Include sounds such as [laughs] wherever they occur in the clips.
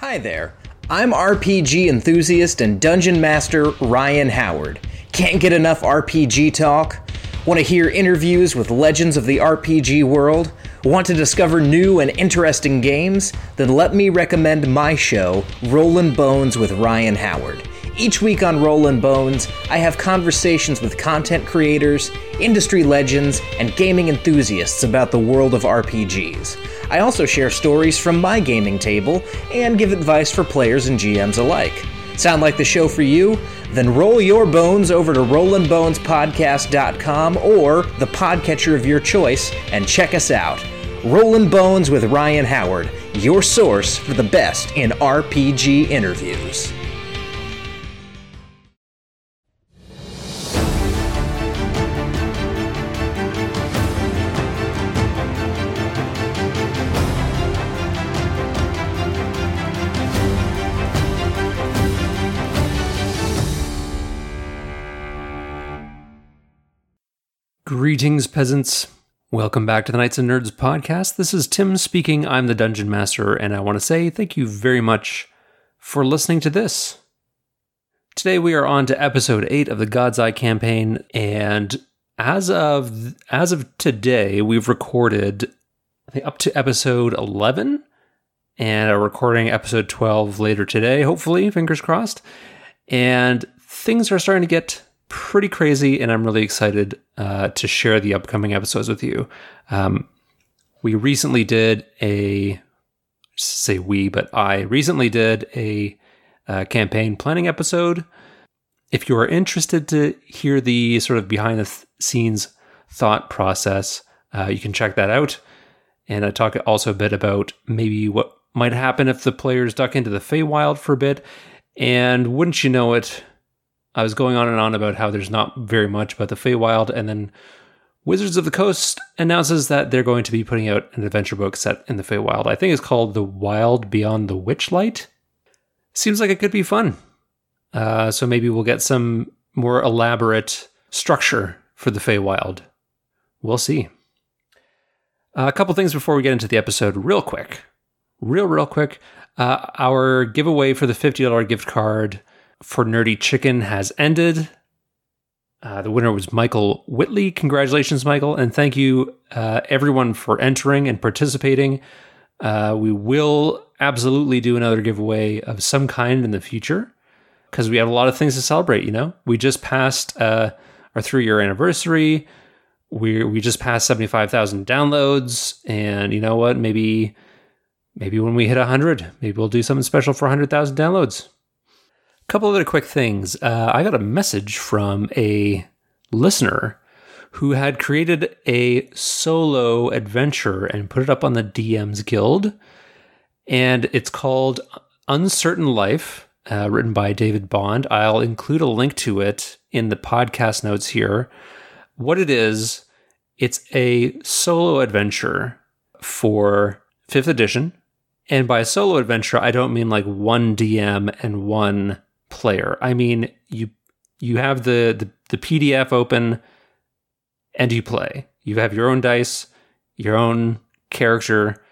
Hi there. I'm RPG enthusiast and dungeon master Ryan Howard. Can't get enough RPG talk? Want to hear interviews with legends of the RPG world? Want to discover new and interesting games? Then let me recommend my show, Rollin' Bones with Ryan Howard. Each week on Rollin' Bones, I have conversations with content creators, industry legends, and gaming enthusiasts about the world of RPGs. I also share stories from my gaming table and give advice for players and GMs alike. Sound like the show for you? Then roll your bones over to RollinBonesPodcast.com or the podcatcher of your choice and check us out. Rollin' Bones with Ryan Howard, your source for the best in RPG interviews. Greetings, peasants. Welcome back to the Knights and Nerds podcast. This is Tim speaking. I'm the Dungeon Master, and I want to say thank you very much for listening to this. Today we are on to episode 8 of the God's Eye campaign, and as of as of today, we've recorded I think up to episode 11 and are recording episode 12 later today, hopefully, fingers crossed. And things are starting to get pretty crazy, and I'm really excited uh, to share the upcoming episodes with you. Um, we recently did a say we, but I recently did a, uh, campaign planning episode. If you are interested to hear the sort of behind the th- scenes thought process, uh, you can check that out. And I talk also a bit about maybe what might happen if the players duck into the Feywild for a bit. And wouldn't you know it, I was going on and on about how there's not very much about the Feywild, and then Wizards of the Coast announces that they're going to be putting out an adventure book set in the Feywild. I think it's called The Wild Beyond the Witchlight. Seems like it could be fun. Uh, so maybe we'll get some more elaborate structure for the Feywild. We'll see. Uh, a couple things before we get into the episode, real quick. Real, real quick. Uh, our giveaway for the $50 gift card for Nerdy Chicken has ended. Uh, the winner was Michael Whitley. Congratulations, Michael. And thank you, uh, everyone, for entering and participating. Uh, we will absolutely do another giveaway of some kind in the future because we have a lot of things to celebrate. You know, we just passed uh, our three year anniversary. We we just passed seventy five thousand downloads, and you know what? Maybe maybe when we hit hundred, maybe we'll do something special for hundred thousand downloads couple other quick things. Uh, I got a message from a listener who had created a solo adventure and put it up on the DMs Guild. And it's called Uncertain Life, uh, written by David Bond. I'll include a link to it in the podcast notes here. What it is, it's a solo adventure for fifth edition. And by solo adventure, I don't mean like one DM and one player. I mean, you you have the, the, the PDF open and you play. You have your own dice, your own character.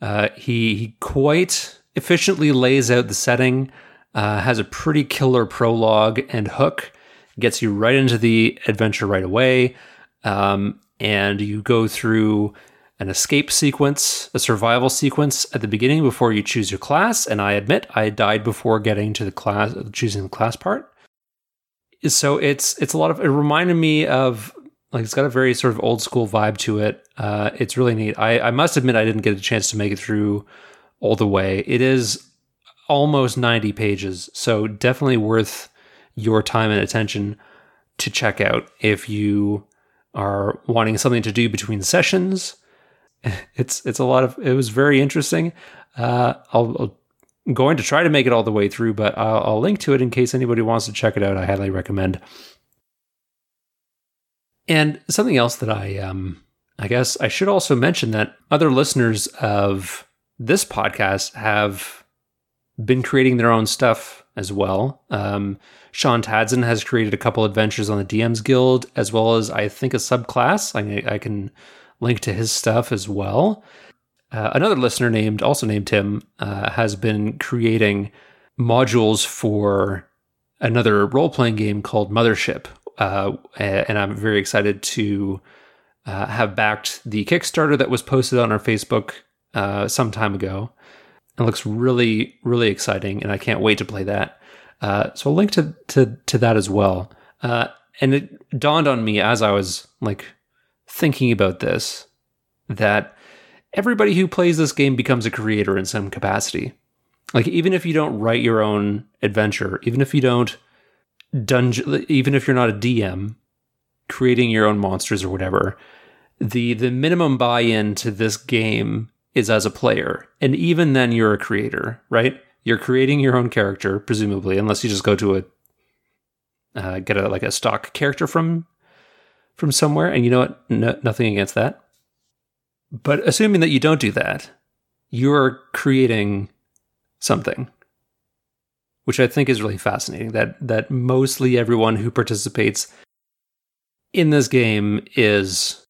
Uh, he he quite efficiently lays out the setting. Uh, has a pretty killer prologue and hook. Gets you right into the adventure right away, um, and you go through an escape sequence, a survival sequence at the beginning before you choose your class. And I admit I died before getting to the class, choosing the class part. So it's it's a lot of it reminded me of like it's got a very sort of old school vibe to it. Uh, it's really neat. I, I must admit I didn't get a chance to make it through all the way. It is almost 90 pages, so definitely worth your time and attention to check out if you are wanting something to do between sessions [laughs] it's it's a lot of it was very interesting. Uh, I'll, I'm going to try to make it all the way through, but I'll, I'll link to it in case anybody wants to check it out. I highly recommend. And something else that I um I guess I should also mention that other listeners of this podcast have been creating their own stuff as well. Um, Sean Tadson has created a couple adventures on the DMs Guild, as well as I think a subclass. I, I can link to his stuff as well. uh, another listener named also named Tim uh, has been creating modules for another role playing game called Mothership, uh, and I'm very excited to uh, have backed the Kickstarter that was posted on our Facebook uh, some time ago. It looks really, really exciting, and I can't wait to play that. Uh, so I'll link to, to to that as well. And it dawned on me as I was like thinking about this that everybody who plays this game becomes a creator in some capacity. Like even if you don't write your own adventure, even if you don't dungeon, even if you're not a DM, creating your own monsters or whatever, the the minimum buy-in to this game is as a player, and even then you're a creator, right? You're creating your own character, presumably, unless you just go to a uh, get a like a stock character from from somewhere. And you know what? No, nothing against that. But assuming that you don't do that, you're creating something, which I think is really fascinating. That that mostly everyone who participates in this game is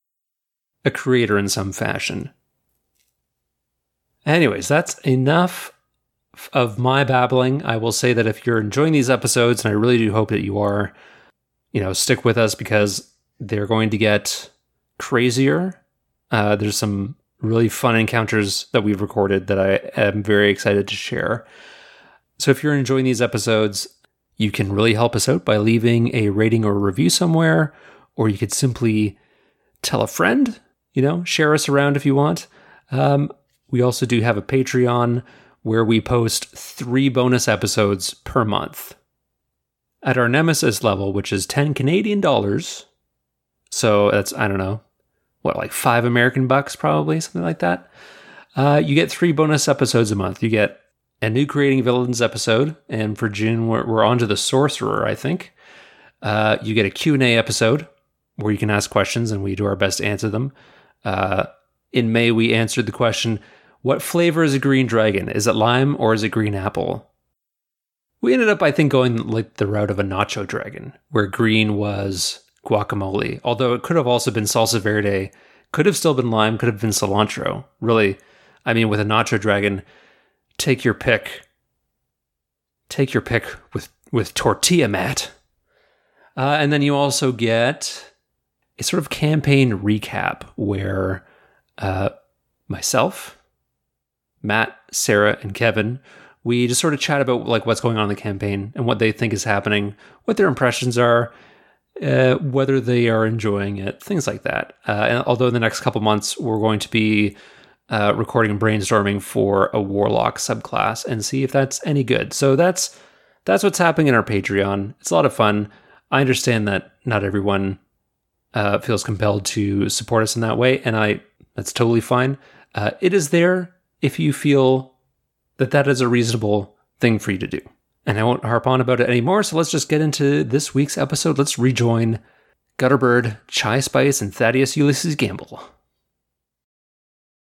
a creator in some fashion. Anyways, that's enough of my babbling. I will say that if you're enjoying these episodes, and I really do hope that you are, you know, stick with us because they're going to get crazier. Uh, there's some really fun encounters that we've recorded that I am very excited to share. So if you're enjoying these episodes, you can really help us out by leaving a rating or a review somewhere, or you could simply tell a friend, you know, share us around if you want. Um, we also do have a Patreon where we post three bonus episodes per month. At our Nemesis level, which is 10 Canadian dollars, so that's, I don't know, what, like five American bucks, probably, something like that. Uh, you get three bonus episodes a month. You get a new Creating Villains episode, and for June, we're, we're on to the Sorcerer, I think. Uh, you get a Q&A episode where you can ask questions, and we do our best to answer them. Uh, in May, we answered the question, what flavor is a green dragon? Is it lime or is it green apple? We ended up, I think, going like the route of a nacho dragon, where green was guacamole, although it could have also been salsa verde, could have still been lime, could have been cilantro. Really, I mean, with a nacho dragon, take your pick. Take your pick with with tortilla mat, uh, and then you also get a sort of campaign recap where uh, myself, Matt, Sarah, and Kevin, we just sort of chat about like what's going on in the campaign and what they think is happening, what their impressions are, uh, whether they are enjoying it, things like that. Uh, and although in the next couple months we're going to be uh, recording and brainstorming for a warlock subclass and see if that's any good. So that's that's what's happening in our Patreon. It's a lot of fun. I understand that not everyone uh, feels compelled to support us in that way, and I that's totally fine. Uh, it is there if you feel that that is a reasonable thing for you to do. And I won't harp on about it anymore, so let's just get into this week's episode. Let's rejoin Gutterbird, Chai Spice, and Thaddeus Ulysses Gamble.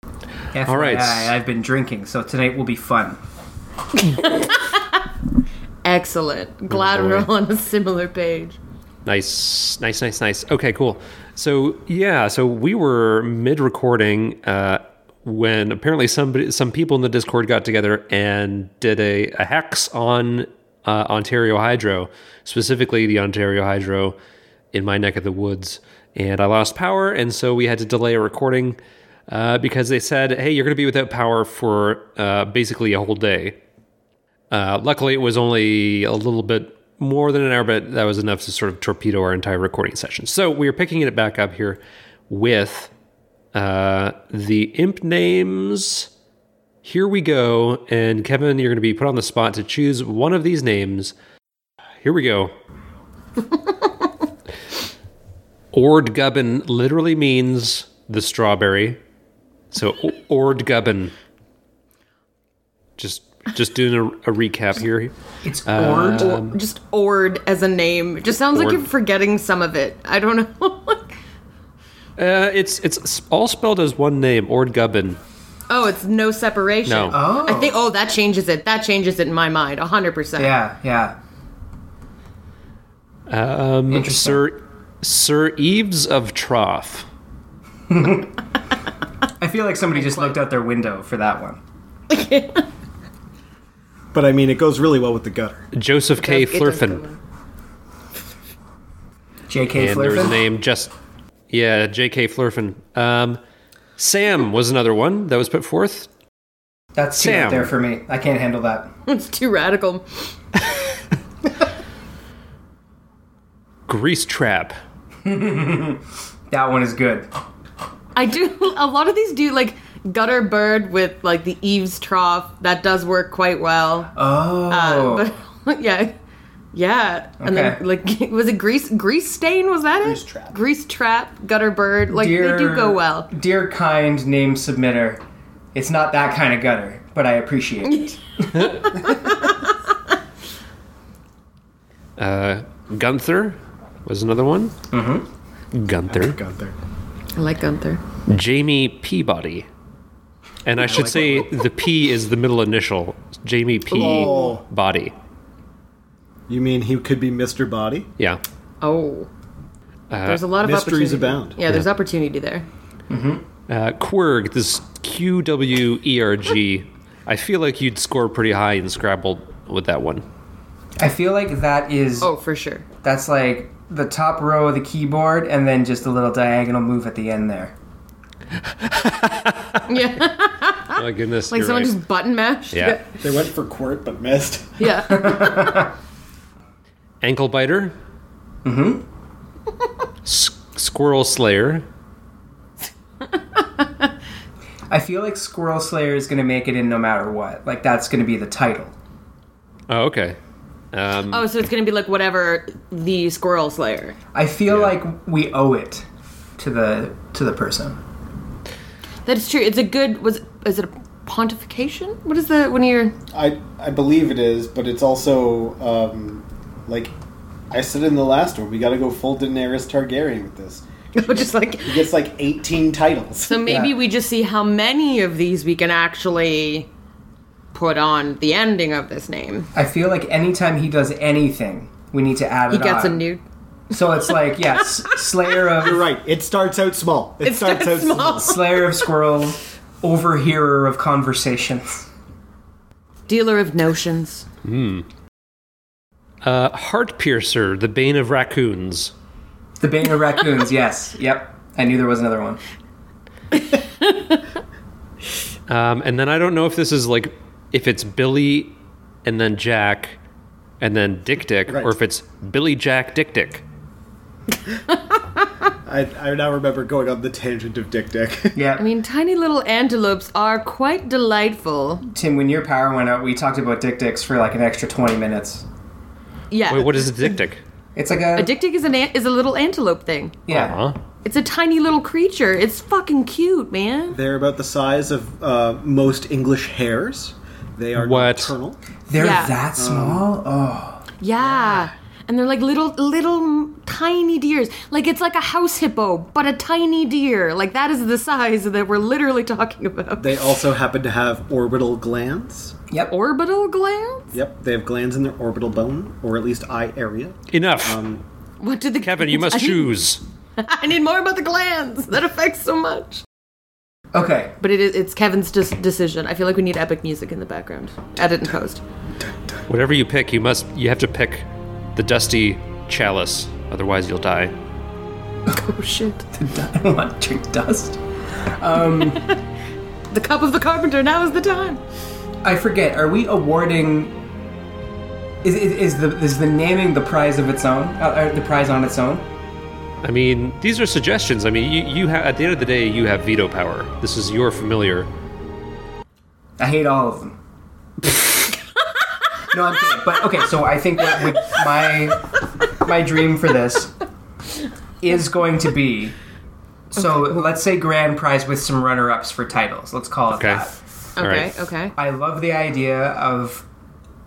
FYI, All right. I've been drinking, so tonight will be fun. [laughs] Excellent. Glad we're all on a similar page. Nice, nice, nice, nice. Okay, cool. So yeah, so we were mid recording uh, when apparently somebody, some people in the Discord got together and did a, a hex on uh, Ontario Hydro, specifically the Ontario Hydro in my neck of the woods. And I lost power, and so we had to delay a recording uh, because they said, hey, you're going to be without power for uh, basically a whole day. Uh, luckily, it was only a little bit more than an hour, but that was enough to sort of torpedo our entire recording session. So we are picking it back up here with uh, the imp names. Here we go. And Kevin, you're going to be put on the spot to choose one of these names. Here we go. [laughs] Ordgubbin literally means the strawberry. So Ordgubbin. Just just doing a, a recap here. It's Ord. Um, just Ord as a name. It just sounds Ord. like you're forgetting some of it. I don't know. [laughs] Uh, it's it's all spelled as one name, Ordgubbin. Oh, it's no separation. No. Oh. I think. Oh, that changes it. That changes it in my mind. hundred percent. Yeah, yeah. Um, Sir Sir Eves of Trough. [laughs] I feel like somebody just looked out their window for that one. [laughs] But I mean, it goes really well with the gutter. Joseph K. It does go Flurfin. J.K. And there's a name just. Yeah, J.K. Flurfin. Um, Sam was another one that was put forth. That's too Sam. out there for me. I can't handle that. [laughs] It's too radical. Grease Trap. That one is good. I do a lot of these do like gutter bird with like the eaves trough. That does work quite well. Oh. Uh, but [laughs] yeah, yeah, and then like [laughs] was it grease grease stain? Was that Grease it? trap. Grease trap, gutter bird. Like they do go well. Dear kind name submitter, it's not that kind of gutter, but I appreciate it. [laughs] Uh, Gunther was another one. Mm-hmm. Gunther. Gunther. I like Gunther. Jamie Peabody. And I should say the P is the middle initial. Jamie P. Oh. Body. You mean he could be Mr. Body? Yeah. Oh, there's a lot of mysteries opportunity. abound. Yeah, there's opportunity there. Uh, Quirg, this Q W E R G. I feel like you'd score pretty high in Scrabble with that one. I feel like that is Oh, for sure. that's like the top row of the keyboard and then just a little diagonal move at the end there. [laughs] Yeah, Oh my goodness. like you're someone right. just button mashed. Yeah. They went for Quirt but missed. yeah. [laughs] [laughs] Ankle biter. Mm-hmm. S- squirrel slayer. [laughs] I feel like Squirrel Slayer is going to make it in no matter what. Like that's going to be the title. Oh, okay. Um, Oh, so it's gonna be like whatever the squirrel slayer. I feel like we owe it to the to the person. That is true. It's a good. Was is it a pontification? What is the when you're? I I believe it is, but it's also um, like I said in the last one. We got to go full Daenerys Targaryen with this. [laughs] just like He gets like 18 titles. So maybe Yeah. we just see how many of these we can actually put on the ending of this name. I feel like anytime he does anything, we need to add He it gets a on. new. So it's like yes, [laughs] Slayer of You're right. It starts out small. It, It starts, starts out small. small. [laughs] Slayer of Squirrels, overhearer of conversations. Dealer of notions. Hmm. Uh, heart piercer, the bane of raccoons. The Bane of Raccoons. [laughs] Yes. Yep. I knew there was another one. Um, and then I don't know if this is like if it's Billy and then Jack and then Dick Dick, Right. or if it's Billy Jack Dick Dick. [laughs] I, I now remember going on the tangent of Dick Dick. [laughs] Yeah. I mean, tiny little antelopes are quite delightful. Tim, when your power went out, we talked about dik-diks for like an extra twenty minutes. Yeah. Wait, what is a dik-dik? It's like a, a dick dick is an ant- is a little antelope thing. yeah. Huh? It's a tiny little creature. It's fucking cute, man. They're about the size of uh, most English hares. They are What? nocturnal. They're Yeah. that small. Oh, Yeah. And they're like little, little tiny deers. Like it's like a house hippo, but a tiny deer. Like that is the size that we're literally talking about. They also happen to have orbital glands. yep. Orbital glands? Yep, they have glands in their orbital bone, or at least eye area. Enough. Um, What did the Kevin, you must I need- choose. [laughs] I need more about the glands. That affects so much. Okay. But it is it's Kevin's des- decision. I feel like we need epic music in the background. Edit and post. Whatever you pick, you must you have to pick the dusty chalice, otherwise you'll die. [laughs] Oh shit. I don't want to drink dust. [laughs] The cup of the carpenter. Now is the time. I forget. Are we awarding? Is, is, is the is the naming the prize of its own? Uh, or the prize on its own? I mean, these are suggestions. I mean, you, you ha- at the end of the day, you have veto power. This is your familiar. I hate all of them. [laughs] no, I'm kidding. But okay, so I think that with my my dream for this is going to be. So let's say grand prize with some runner-ups for titles. Let's call it Okay. that. All Okay, right. okay. I love the idea of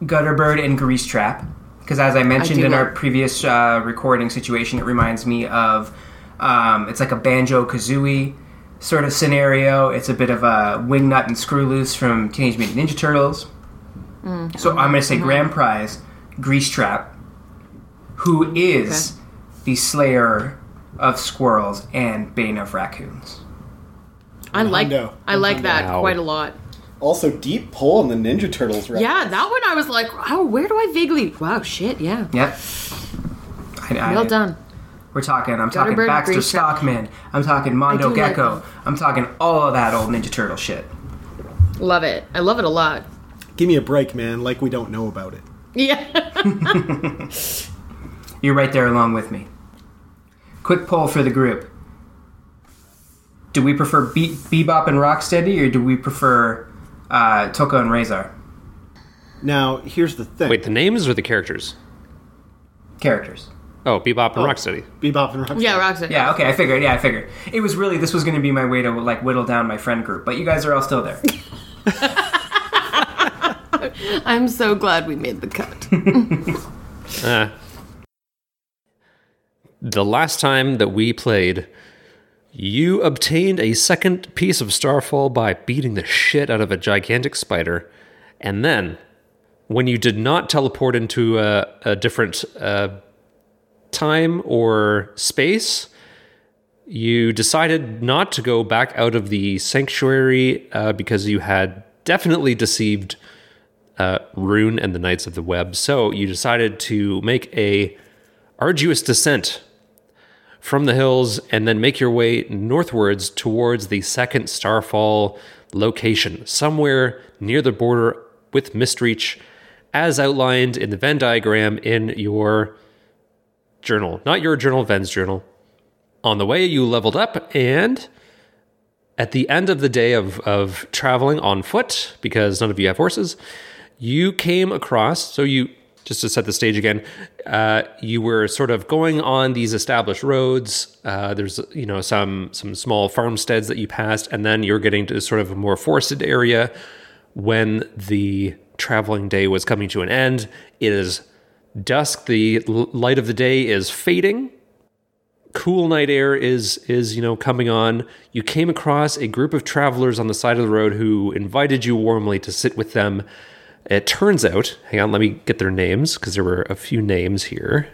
Gutterbird and Grease Trap because, as I mentioned do in our love- previous uh, recording situation, it reminds me of um, it's like a banjo kazooie sort of scenario. It's a bit of a wingnut and screw loose from Teenage Mutant Ninja Turtles. Mm. So I'm going to say mm-hmm. grand prize Grease Trap, who is the slayer of squirrels and bane of raccoons. I like Hundo. I like that Wow. quite a lot. Also, deep pull on the Ninja Turtles reference. Yeah, that one I was like, oh, where do I vaguely? Wow, shit, yeah. Yep. I, I, Well done. We're talking. I'm talking Baxter Grease Trap. Stockman. I'm talking Mondo I do like Gecko. I'm talking all of that old Ninja Turtle shit. Love it. I love it a lot. Give me a break, man. Like we don't know about it. Yeah. [laughs] You're right there along with me. Quick poll for the group. Do we prefer Be- Bebop and Rocksteady, or do we prefer uh, Tokka and Rahzar Now, here's the thing. Wait, the names or the characters? characters? Oh, Bebop and Rocksteady. Bebop and Rocksteady. yeah, Roxanne. Yeah, okay, I figured. Yeah, I figured. It was really this was going to be my way to like whittle down my friend group, but you guys are all still there. [laughs] [laughs] I'm so glad we made the cut. [laughs] Uh, the last time that we played, you obtained a second piece of Starfall by beating the shit out of a gigantic spider. And then, when you did not teleport into a, a different uh, time or space, you decided not to go back out of the sanctuary uh, because you had definitely deceived uh, Rune and the Knights of the Web. So you decided to make a arduous descent from the hills and then make your way northwards towards the second Starfall location, somewhere near the border with Mistreach, as outlined in the Venn diagram in your journal. Not your journal, Ven's journal. On the way, you leveled up and at the end of the day of, of traveling on foot, because none of you have horses, you came across, so you, just to set the stage again, uh, you were sort of going on these established roads. Uh, there's, you know, some, some small farmsteads that you passed, and then you're getting to sort of a more forested area when the traveling day was coming to an end. It is dusk, the light of the day is fading cool night air is is you know coming on you came across a group of travelers on the side of the road who invited you warmly to sit with them it turns out hang on let me get their names because there were a few names here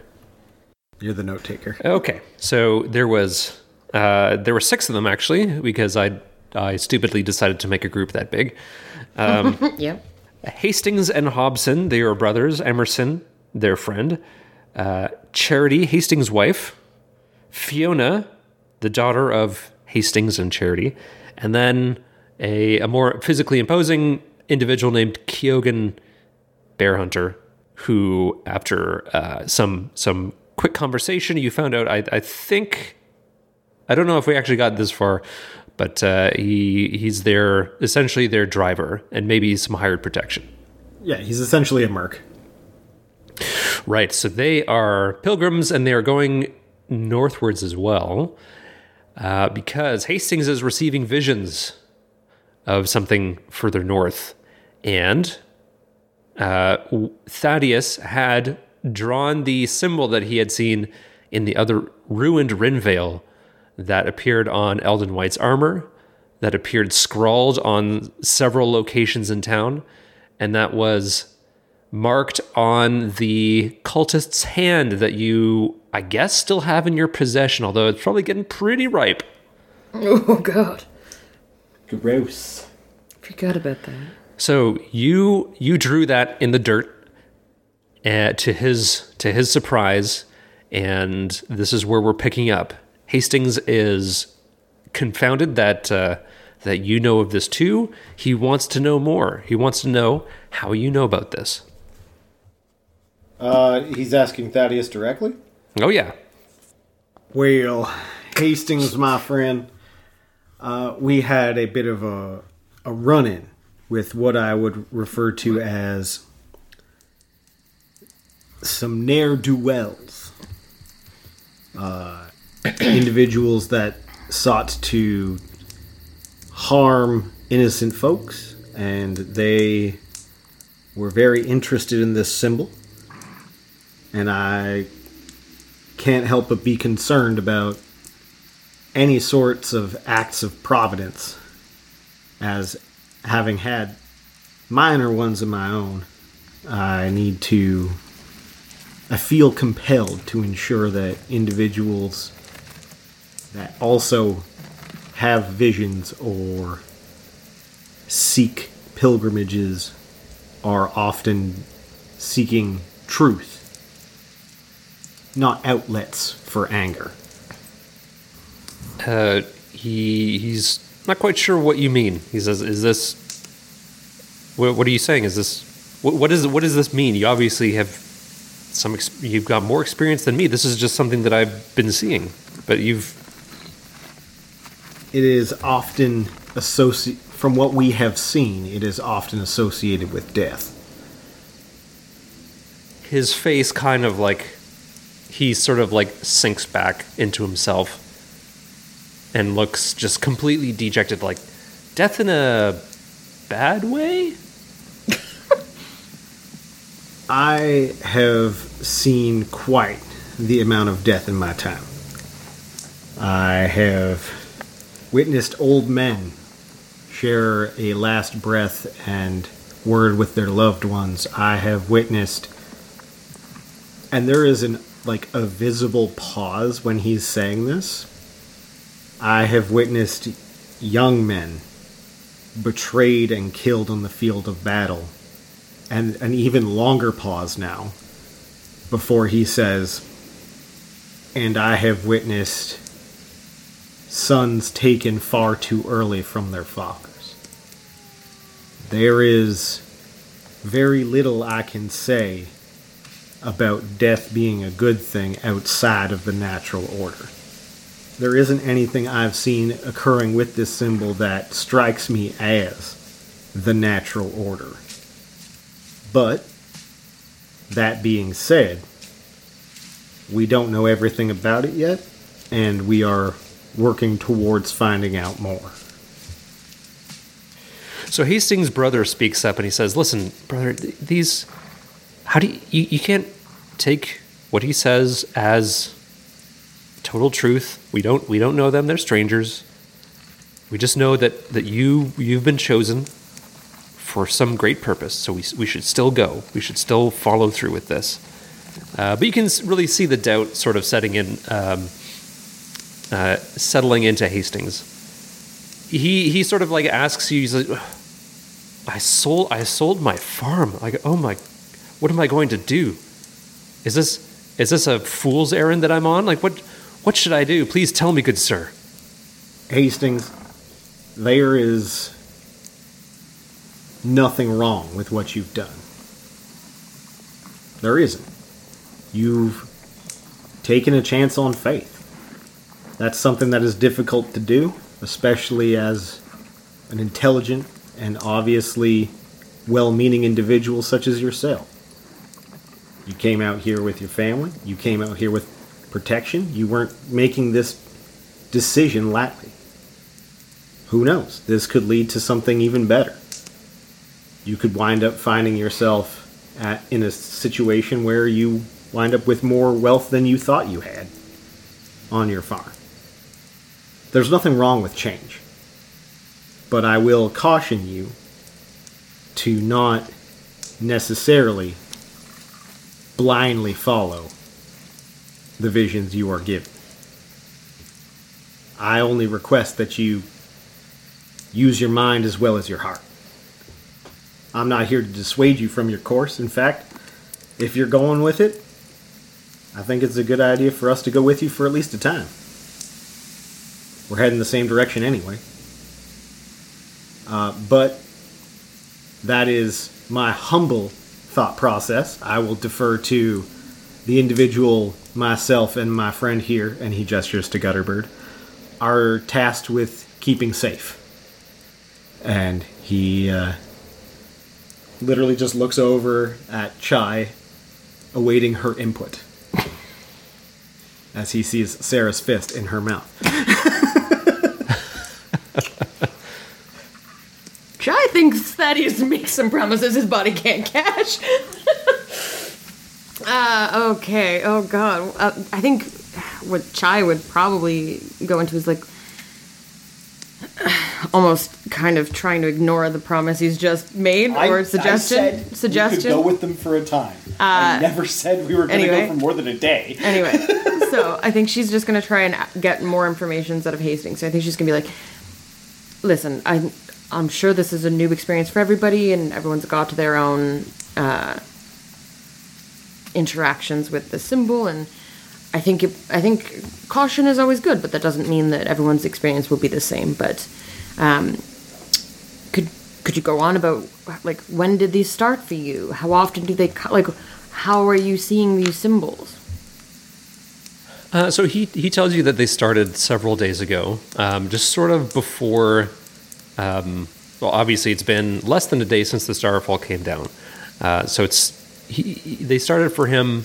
You're the note taker. okay so there was uh, there were six of them actually because i i stupidly decided to make a group that big [laughs] yeah. Hastings and Hobson, they are brothers. Emerson, their friend. Uh, Charity, Hastings' wife. Fiona, the daughter of Hastings and Charity. And then a, a more physically imposing individual named Kyogen Bearhunter, who, after uh, some some quick conversation, you found out, I, I think, I don't know if we actually got this far, but uh, he he's their essentially their driver and maybe some hired protection. Yeah, he's essentially a merc. Right. So they are pilgrims and they are going northwards as well uh, because Hastings is receiving visions of something further north. And uh, Thaddeus had drawn the symbol that he had seen in the other ruined Rinvale that appeared on Eldon White's armor, that appeared scrawled on several locations in town, and that was marked on the cultist's hand that you, I guess, still have in your possession, although it's probably getting pretty ripe. [laughs] Oh god. Gross. Forgot about that. So you you drew that in the dirt, uh, to his to his surprise, and this is where we're picking up. Hastings is confounded that uh, that you know of this too. He wants to know more. He wants to know how you know about this. Uh, he's asking Thaddeus directly. Oh yeah, Well, Hastings, my friend, uh, we had a bit of a, a run in with what I would refer to as some ne'er do wells. Uh, individuals that sought to harm innocent folks, and they were very interested in this symbol. And I can't help but be concerned about any sorts of acts of providence as having had minor ones of my own i need to i feel compelled to ensure that individuals that also have visions or seek pilgrimages are often seeking truth, not outlets for anger. Uh, he he's not quite sure what you mean. He says, "Is this? What, what are you saying? Is this? What, what is what does this mean? You obviously have some. You've got more experience than me. This is just something that I've been seeing, but you've It is often associated, from what we have seen, it is often associated with death. his face kind of like he sort of like sinks back into himself and looks just completely dejected like death in a bad way [laughs] I have seen quite the amount of death in my time. I have witnessed old men share a last breath and word with their loved ones. I have witnessed and there is an like a visible pause when he's saying this. I have witnessed young men betrayed and killed on the field of battle and an even longer pause now before he says, And I have witnessed sons taken far too early from their fathers. There is very little I can say about death being a good thing outside of the natural order. There isn't anything I've seen occurring with this symbol that strikes me as the natural order. But, that being said, we don't know everything about it yet, and we are working towards finding out more. so hastings brother speaks up and he says listen brother these how do you, you you can't take what he says as total truth. We don't we don't know them. They're strangers. We just know that that you you've been chosen for some great purpose. So we, we should still go. We should still follow through with this. Uh, but you can really see the doubt sort of setting in um, uh, settling into hastings. He he sort of like asks you he's like i sold i sold my farm. Like oh my what am i going to do? Is this is this a fool's errand that i'm on? Like what what should i do please tell me good sir Hastings, there is nothing wrong with what you've done. There isn't. You've taken a chance on faith. That's something that is difficult to do, especially as an intelligent and obviously well meaning individual such as yourself. You came out here with your family, you came out here with protection, you weren't making this decision lightly. Who knows? This could lead to something even better. You could wind up finding yourself at, in a situation where you wind up with more wealth than you thought you had on your farm. There's nothing wrong with change. But I will caution you to not necessarily blindly follow the visions you are given. I only request that you use your mind as well as your heart. I'm not here to dissuade you from your course. In fact, if you're going with it, I think it's a good idea for us to go with you for at least a time. We're heading the same direction anyway. Uh, but that is my humble thought process. I will defer to the individual, myself, and my friend here, and he gestures to Gutterbird, are tasked with keeping safe. And he uh, literally just looks over at Chai, awaiting her input. As he sees Sarah's fist in her mouth. Chai thinks Thaddeus makes some promises his body can't catch. [laughs] uh, okay. Oh God. Uh, I think what Chai would probably go into is like, [sighs] almost kind of trying to ignore the promise he's just made or suggestion. suggestion. We could go with them for a time. I never said we were going to anyway. go for more than a day. [laughs] Anyway, so [laughs] I think she's just gonna try and get more information instead of Hastings. So I think she's gonna be like, "Listen, I'm I'm sure this is a new experience for everybody, and everyone's got to their own uh, interactions with the symbol, and I think it, I think caution is always good, but that doesn't mean that everyone's experience will be the same. But um, could could you go on about like when did these start for you? How often do they like? How are you seeing these symbols? Uh, so he he tells you that they started several days ago, um, just sort of before. Um, well, obviously, it's been less than a day since the starfall came down, uh, so it's he, he- They started for him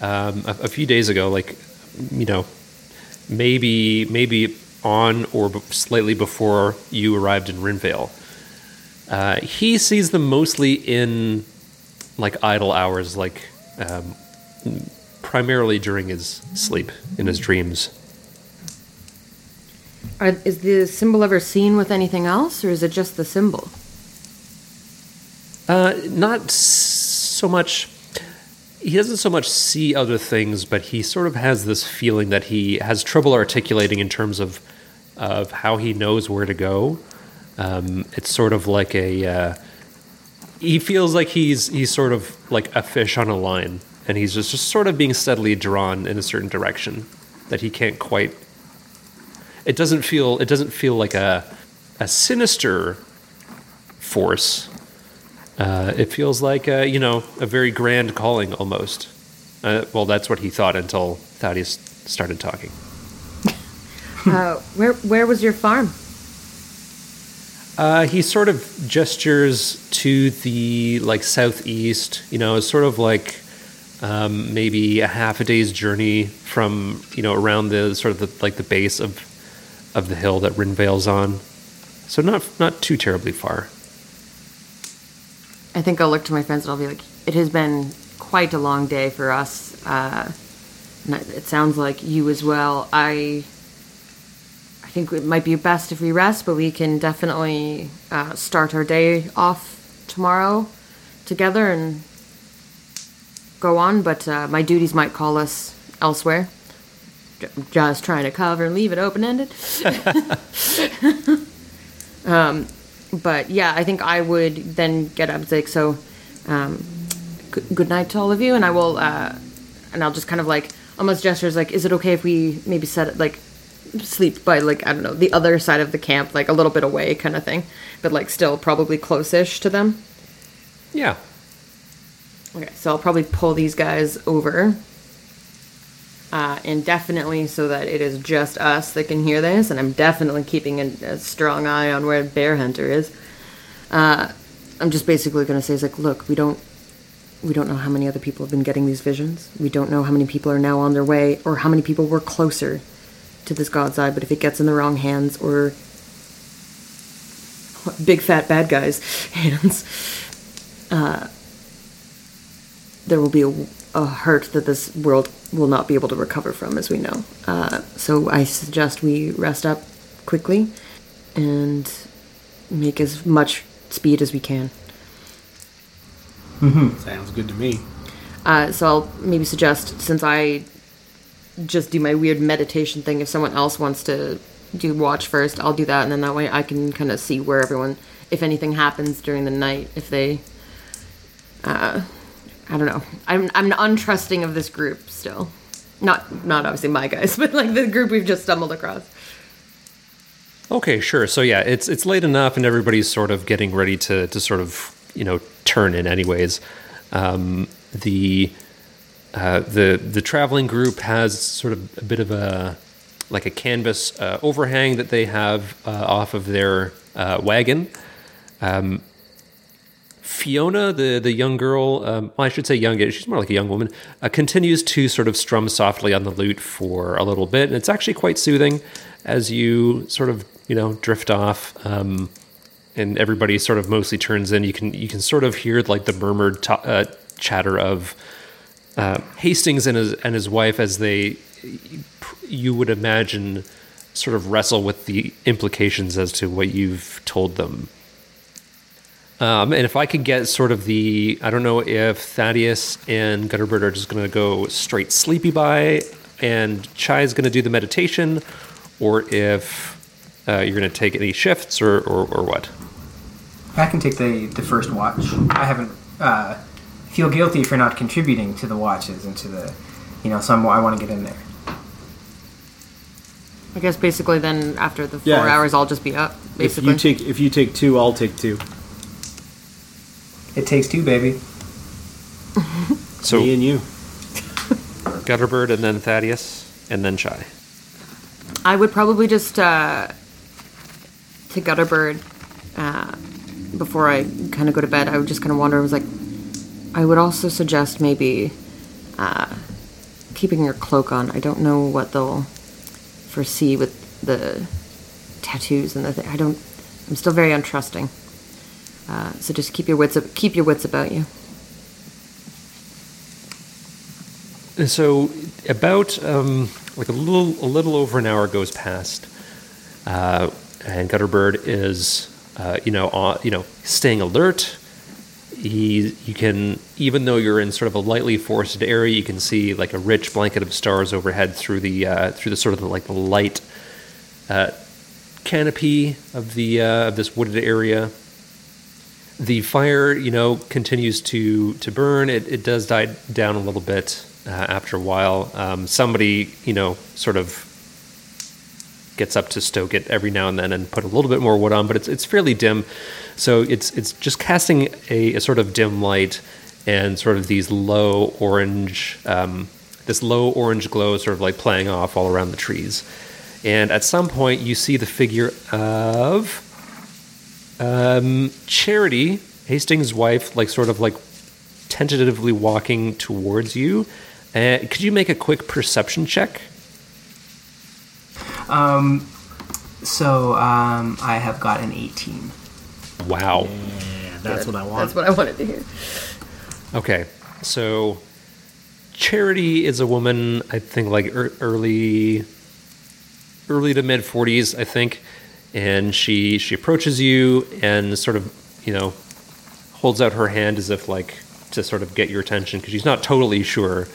um, a, a few days ago, like you know, maybe maybe on or b- slightly before you arrived in Rinvale. Uh, he sees them mostly in like idle hours, like um, primarily during his sleep, in his dreams. Are, is the symbol ever seen with anything else, or is it just the symbol? Uh, not s- so much. He doesn't so much see other things, but he sort of has this feeling that he has trouble articulating in terms of of how he knows where to go. Um, it's sort of like a. Uh, he feels like he's he's sort of like a fish on a line, and he's just, just sort of being steadily drawn in a certain direction that he can't quite. It doesn't feel. It doesn't feel like a a sinister force. Uh, it feels like uh, you know a very grand calling almost. Uh, well, that's what he thought until Thaddeus started talking. [laughs] Uh, where where was your farm? Uh, he sort of gestures to the like southeast. You know, it's sort of like um, maybe a half a day's journey from you know around the sort of the, like the base of of the hill that Rinvale's on. So not not too terribly far. I think I'll look to my friends and I'll be like, "It has been quite a long day for us. Uh, it sounds like you as well. I, I think it might be best if we rest, but we can definitely uh, start our day off tomorrow together and go on. But uh, my duties might call us elsewhere. J- Just trying to cover and leave it open ended. [laughs] [laughs] um, but yeah, I think I would then get up say, so, um, g- good night to all of you, and I will, uh, and I'll just kind of like almost gestures like, is it okay if we maybe set it like sleep by like I don't know the other side of the camp, like a little bit away, kind of thing, but like still probably close-ish to them. Yeah. Okay, so I'll probably pull these guys over. Uh, and definitely so that it is just us that can hear this, and I'm definitely keeping a, a strong eye on where Bear Hunter is. Uh, I'm just basically going to say, it's like, look, we don't, we don't know how many other people have been getting these visions. We don't know how many people are now on their way, or how many people were closer to this God's Eye. But if it gets in the wrong hands, or big fat bad guys' [laughs] hands, uh, there will be a, a hurt that this world will not be able to recover from, as we know. Uh, so I suggest we rest up quickly and make as much speed as we can. Sounds good to me. Uh, so I'll maybe suggest, since I just do my weird meditation thing, if someone else wants to do watch first, I'll do that, and then that way I can kind of see where everyone, if anything happens during the night, if they, uh, I don't know. I'm I'm untrusting of this group still. Not not obviously my guys, [laughs] but like the group we've just stumbled across. Okay, sure. So yeah, it's it's late enough, and everybody's sort of getting ready to to sort of you know turn in. Anyways, um, the uh, the the traveling group has sort of a bit of a like a canvas uh, overhang that they have uh, off of their uh, wagon. Um, Fiona, the the young girl, um, well, I should say young, she's more like a young woman, uh, continues to sort of strum softly on the lute for a little bit, and it's actually quite soothing as you sort of you know drift off, um, and everybody sort of mostly turns in. You can you can sort of hear like the murmured uh, chatter of uh, Hastings and his and his wife as they you would imagine sort of wrestle with the implications as to what you've told them. Um, and if I could get sort of the, I don't know if Thaddeus and Gutterbird are just going to go straight sleepy by and Chai is going to do the meditation, or if uh, you're going to take any shifts or, or, or what. I can take the, the first watch. I haven't uh, feel guilty for not contributing to the watches and to the, you know, some I want to get in there. I guess basically then after the four Yeah. hours, I'll just be up. If Basically, you take if you take two, I'll take two. It takes two, baby. So Me and you. [laughs] Gutterbird and then Thaddeus and then Chai. I would probably just uh, to Gutterbird uh, before I kind of go to bed. I would just kind of wonder. I was like, I would also suggest maybe uh, keeping your cloak on. I don't know what they'll foresee with the tattoos and the. Th- I don't. I'm still very untrusting. Uh, so just keep your wits keep your wits about you. And so about um, like a little a little over an hour goes past, uh, and Gutterbird is uh, you know you know staying alert. He you can even though you're in sort of a lightly forested area, you can see like a rich blanket of stars overhead through the uh, through the sort of the, like the light uh, canopy of the uh, of this wooded area. The fire, you know, continues to to burn. It, it does die down a little bit uh, after a while. Um, somebody, you know, sort of gets up to stoke it every now and then and put a little bit more wood on, but it's it's fairly dim, so it's it's just casting a, a sort of dim light and sort of these low orange, um, this low orange glow, sort of like playing off all around the trees. And at some point, you see the figure of um, Charity, Hastings' wife, like sort of like tentatively walking towards you. Uh, could you make a quick perception check? Um, so um, I have got an 18. Wow. Yeah, that's what I want. That's what I wanted to hear. Okay, so Charity is a woman. I think like ear- early, early to mid forties. I think, and she she approaches you and sort of you know holds out her hand as if like to sort of get your attention because she's not totally sure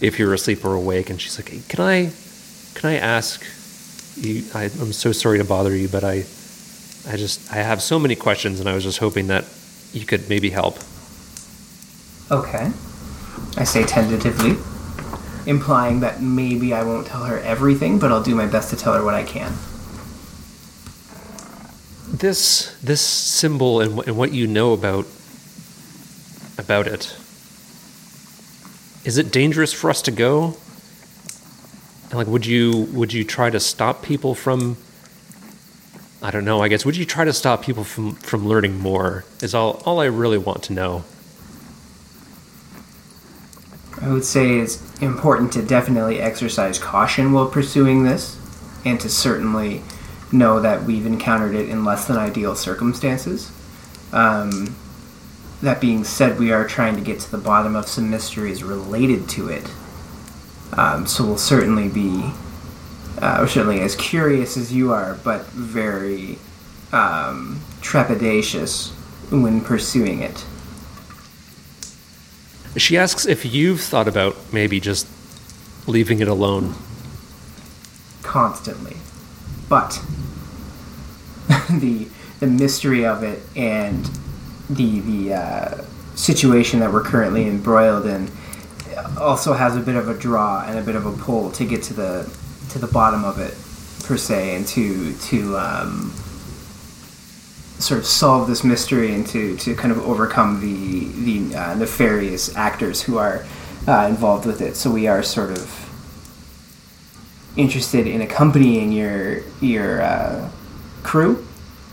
if you're asleep or awake. And she's like, hey, "Can I, can I ask you? I, I'm so sorry to bother you, but I, I just I have so many questions, and I was just hoping that you could maybe help." Okay. I say tentatively, implying that maybe I won't tell her everything, but I'll do my best to tell her what I can. This this symbol and, and what you know about about it is it dangerous for us to go? And like would you would you try to stop people from i don't know i guess would you try to stop people from from learning more is all all i really want to know. I would say it's important to definitely exercise caution while pursuing this, and to certainly know that we've encountered it in less than ideal circumstances. Um, that being said, we are trying to get to the bottom of some mysteries related to it. Um, so we'll certainly be, uh, certainly as curious as you are, but very um, trepidatious when pursuing it. she asks if you've thought about maybe just leaving it alone constantly. But [laughs] the the mystery of it and the the uh, situation that we're currently embroiled in also has a bit of a draw and a bit of a pull to get to the to the bottom of it per se and to to um, sort of solve this mystery and to, to kind of overcome the the uh, nefarious actors who are uh, involved with it. So we are sort of interested in accompanying your your uh, crew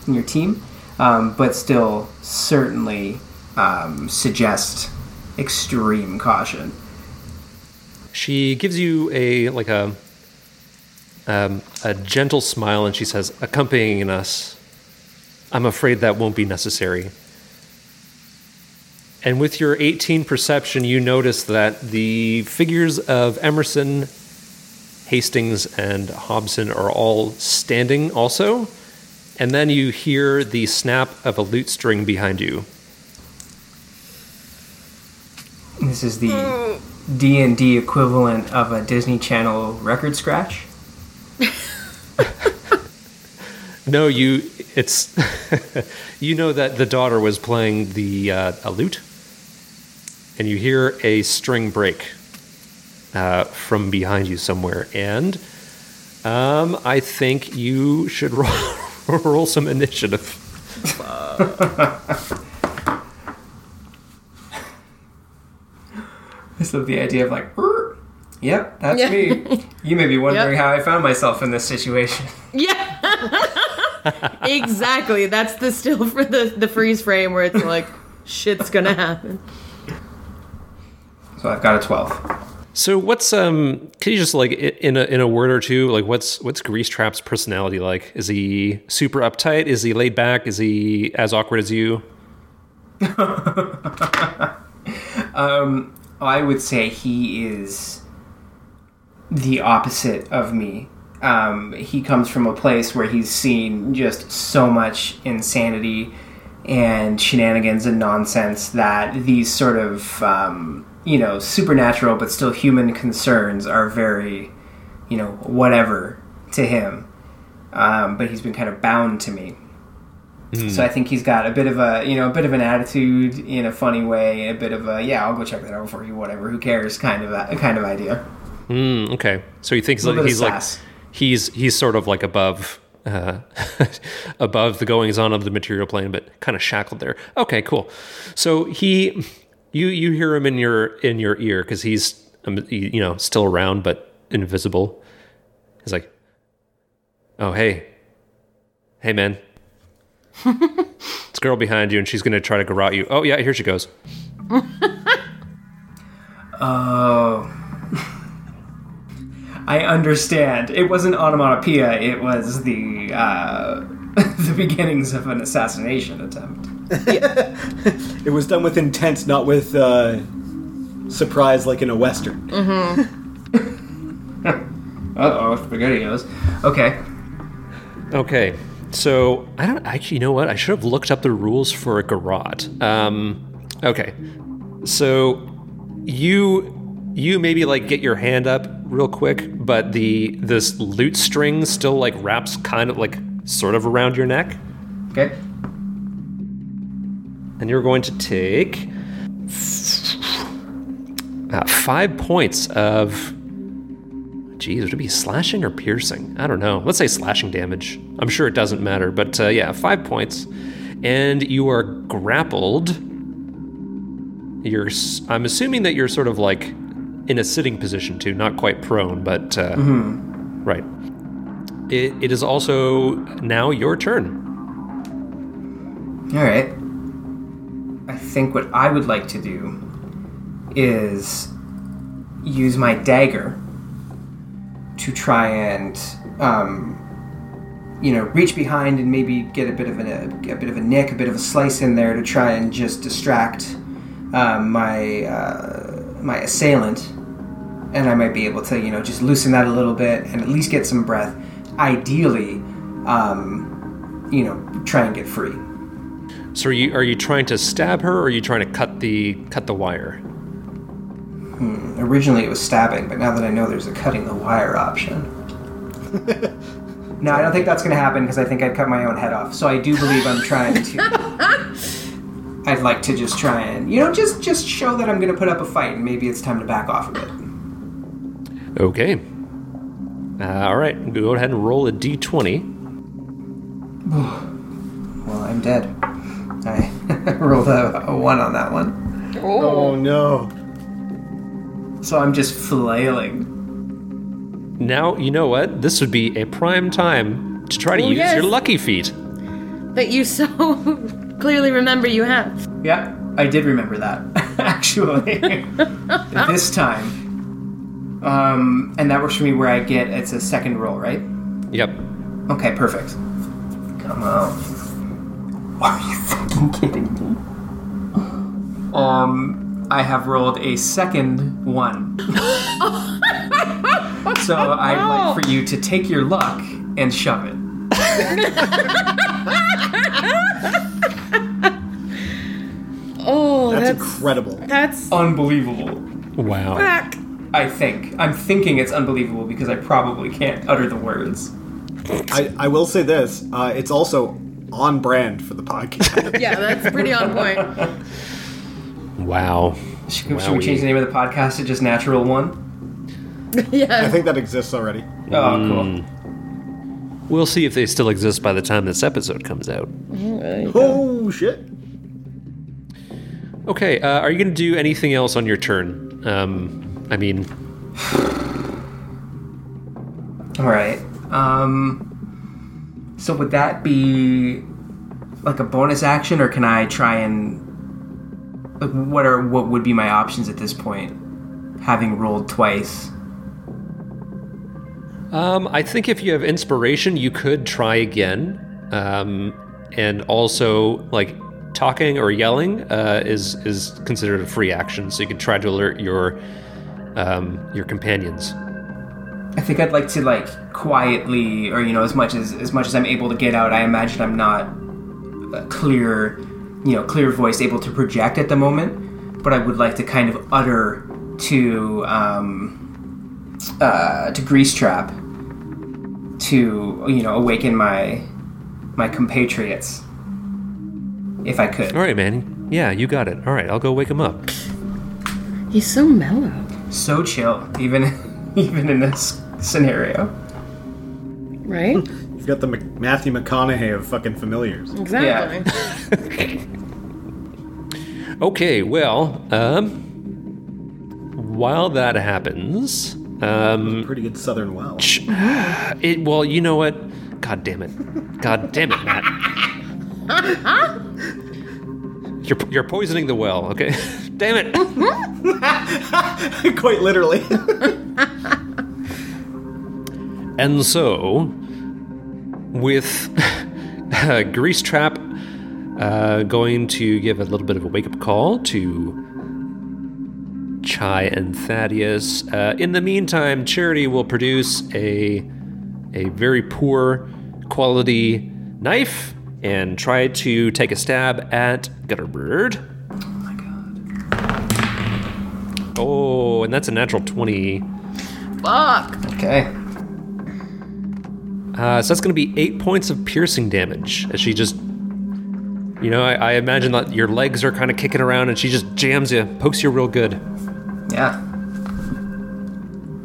and your team, um, but still certainly um, suggest extreme caution. She gives you a like a um, a gentle smile, and she says, "Accompanying us, I'm afraid that won't be necessary." And with your 18 perception, you notice that the figures of Emerson, Hastings and Hobson are all standing also. And then you hear the snap of a lute string behind you. This is the D and D equivalent of a Disney Channel record scratch. [laughs] No, you. It's [laughs] you know that the daughter was playing the uh, a lute, and you hear a string break uh, from behind you somewhere, and um, I think you should [laughs] roll, roll some initiative. [laughs] So the idea of like, "Er, yep, that's Yeah. me. [laughs] You may be wondering Yep. how I found myself in this situation. Yeah. exactly. That's the still for the the freeze frame where it's like shit's gonna happen. So I've got a twelve. So what's um? Can you just like in a in a word or two like what's what's Grease Trap's personality like? Is he super uptight? Is he laid back? Is he as awkward as you? [laughs] Um, I would say he is the opposite of me. Um, he comes from a place where he's seen just so much insanity and shenanigans and nonsense that these sort of, um, you know, supernatural but still human concerns are very, you know, whatever to him. Um, but he's been kind of bound to me. So I think he's got a bit of a you know a bit of an attitude in a funny way, a bit of a yeah I'll go check that out for you whatever who cares kind of a kind of idea. Mm, okay, so he thinks like he's like he's he's sort of like above uh, [laughs] above the goings on of the material plane, but kind of shackled there. Okay, cool. So he you you hear him in your in your ear because he's um, you know still around but invisible. He's like, oh hey, hey man. a girl behind you, and she's gonna try to garrote you. Oh yeah, here she goes. Oh, [laughs] [laughs] I understand. It wasn't onomatopoeia. It was the uh, [laughs] the beginnings of an assassination attempt. It was done with intent, not with uh, surprise, like in a western. [laughs] Uh oh, spaghettios. Okay. Okay, so I don't actually. You know what? I should have looked up the rules for a garrote. Um, okay, so you you maybe like get your hand up real quick, but the this lute string still like wraps kind of like sort of around your neck, Okay. And you're going to take uh, five points of. Geez, would it be slashing or piercing? I don't know. Let's say slashing damage. I'm sure it doesn't matter, but uh, yeah, five points. And you are grappled. You're. I'm assuming that you're sort of like in a sitting position too, not quite prone, but uh, right. It, it is also now your turn. All right. I think what I would like to do is use my dagger to try and, um, you know, reach behind and maybe get a bit of a, a bit of a nick, a bit of a slice in there to try and just distract um, my uh, my assailant, and I might be able to, you know, just loosen that a little bit and at least get some breath. Ideally, um, you know, try and get free. So are you are you trying to stab her or are you trying to cut the cut the wire? Originally it was stabbing, but now that I know there's a cutting the wire option. [laughs] no, I don't think that's going to happen because I think I'd cut my own head off. So I do believe I'm trying to. [laughs] I'd like to just try and, you know, just just show that I'm going to put up a fight, and maybe it's time to back off a bit. Okay. Uh, all right, go ahead and roll a d20. [sighs] Well, I'm dead. I [laughs] rolled a, a one on that one, Oh no! so I'm just flailing. Now you know what. This would be a prime time to try to Oh, use yes. your lucky feet. That you so [laughs] clearly remember you have. Yeah, I did remember that [laughs] actually. this time. Um, and that works for me where I get it's a second roll, right? Yep. Okay, perfect. Come on. Are you fucking kidding me? Um, I have rolled a second one. [laughs] So I'd like for you to take your luck and shove it. [laughs] Oh, That's, that's incredible. that's Unbelievable. Wow. whack. I think. I'm thinking it's unbelievable because I probably can't utter the words. I, I will say this: uh, it's also on brand for the podcast. [laughs] Yeah, that's pretty on point. Wow. Should, should we change the name of the podcast to just Natural One? [laughs] Yeah. I think that exists already. Oh, cool. We'll see if they still exist by the time this episode comes out. Oh shit! Okay, uh, are you going to do anything else on your turn? Um, I mean, [sighs] All right. Um. So would that be like a bonus action, or can I try and like what are what would be my options at this point? Having rolled twice. um, I think if you have inspiration, you could try again. Um, and also, like talking or yelling uh, is is considered a free action, so you can try to alert your um, your companions. I think I'd like to like quietly, or you know, as much as as much as I'm able to get out. I imagine I'm not a clear, you know, clear voice able to project at the moment, but I would like to kind of utter to um, uh, to Grease Trap to you know awaken my my compatriots if I could. All right, Manny. Yeah, you got it. All right, I'll go wake him up. He's so mellow. So chill, even [laughs] even in this scenario. Right? [laughs] You've got the Mc- Matthew McConaughey of fucking familiars. Exactly. [laughs] Okay, well, um, while that happens, um, Pretty good Southern well. [gasps] it well, you know what? God damn it! God damn it, Matt! You're you're poisoning the well. Okay, [laughs] damn it! [laughs] Quite literally. [laughs] And so, with uh, Grease Trap uh, going to give a little bit of a wake up call to Chai and Thaddeus. Uh, in the meantime, Charity will produce a a very poor quality knife and try to take a stab at Gutterbird. Oh my god. Oh, and that's a natural 20. Fuck. Okay. Uh, so that's going to be eight points of piercing damage as she just, you know, I, I imagine that your legs are kind of kicking around and she just jams you, pokes you real good. Yeah.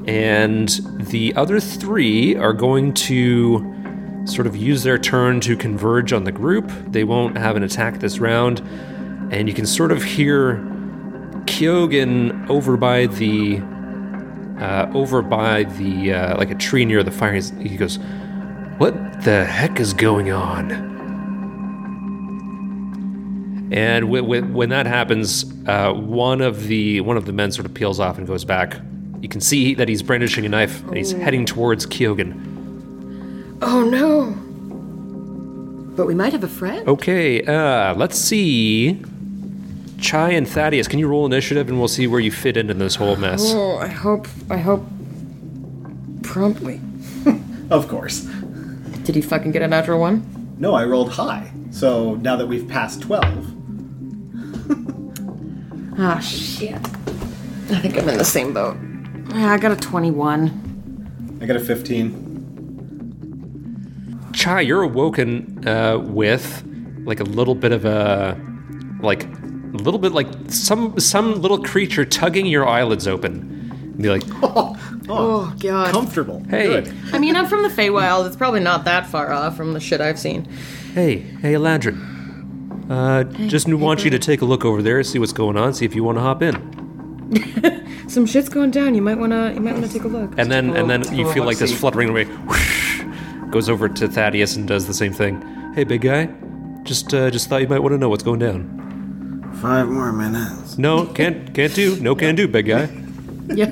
And the other three are going to sort of use their turn to converge on the group. They won't have an attack this round. And you can sort of hear Kyogen over by the. Uh, over by the uh, like a tree near the fire, he goes, "What the heck is going on?" And wh- wh- when that happens, uh, one of the one of the men sort of peels off and goes back. You can see that he's brandishing a knife and he's heading towards Kyogen. Oh no. But we might have a friend. Okay, uh, let's see. Chai and Thaddeus, can you roll initiative and we'll see where you fit into this whole mess? Oh, I hope. I hope. Promptly. [laughs] of course. Did he fucking get a natural one? No, I rolled high. So now that we've passed 12, [laughs] Ah, shit. I think I'm in the same boat. Yeah, I got a 21. I got a 15. Chai, you're awoken uh, with like a little bit of a like a little bit like some some little creature tugging your eyelids open. And be like, Oh, [laughs] oh, God. Comfortable. hey, Good. I mean, I'm from the Feywild. It's probably not that far off from the shit I've seen. hey, hey, Eladrin. Uh, just want you to take a look over there, see what's going on, see if you want to hop in. [laughs] Some shit's going down. You might wanna. You might wanna take a look. And then and then Take you little feel like this fluttering away. Whoosh, goes over to Thaddeus and does the same thing. Hey, big guy. Just uh, just thought you might want to know what's going down. Five more minutes. No, can't can't do. No can do, big guy. Yeah.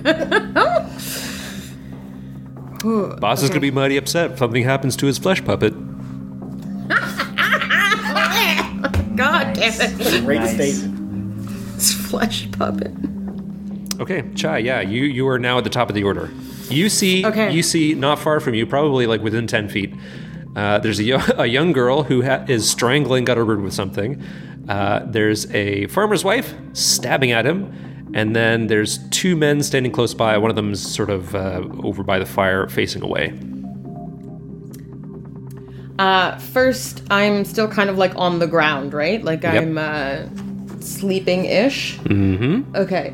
Boss is gonna be mighty upset if something happens to his flesh puppet. [laughs] God damn it! Great Nice. statement. It's flesh puppet. Okay, Chai. Yeah, you you are now at the top of the order. You see, Okay. you see, not far from you, probably like within ten feet. Uh, there's a, yo- [laughs] a young girl who ha- is strangling Gutterbird with something. Uh, there's a farmer's wife stabbing at him, and then there's two men standing close by. One of them's sort of uh, over by the fire, facing away. Uh, first, I'm still kind of like on the ground, right? Like I'm uh, sleeping ish. Mm-hmm. Okay.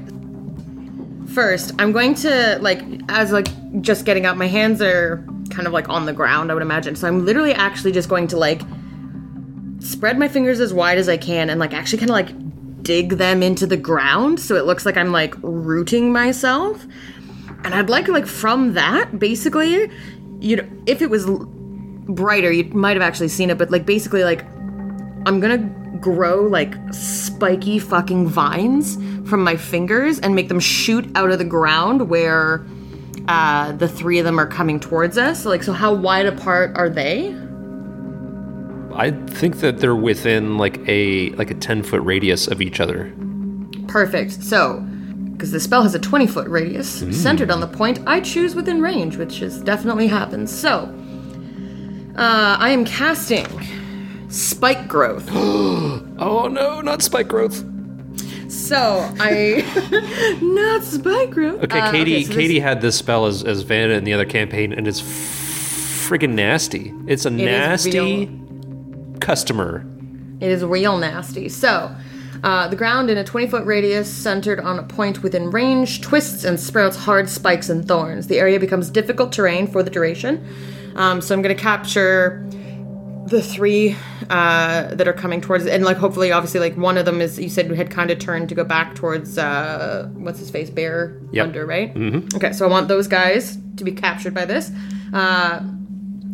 First, I'm going to like as like just getting up. My hands are kind of like on the ground. I would imagine. So I'm literally actually just going to like spread my fingers as wide as I can and like actually kind of like dig them into the ground so it looks like I'm like rooting myself. And I'd like like from that basically, you know, if it was brighter, you might have actually seen it, but like basically like I'm gonna grow like spiky fucking vines from my fingers and make them shoot out of the ground where uh, the three of them are coming towards us. Like, so how wide apart are they? I think that they're within like a like a ten foot radius of each other. Perfect. So, because the spell has a 20 foot radius centered on the point I choose within range, which is definitely happens. So, uh, I am casting spike growth. [gasps] Oh no, not spike growth. So I [laughs] not spike growth. Okay, Uh, Katie. so this- Katie had this spell as as Vanna in the other campaign, and it's friggin' nasty. It's a is nasty customer. It is real nasty. So, uh, the ground in a 20 foot radius centered on a point within range twists and sprouts hard spikes and thorns. The area becomes difficult terrain for the duration. Um, so, I'm going to capture the three uh, that are coming towards and like hopefully obviously like one of them is you said we had kind of turned to go back towards uh what's his face bear Yep. under right mm-hmm. okay so i want those guys to be captured by this uh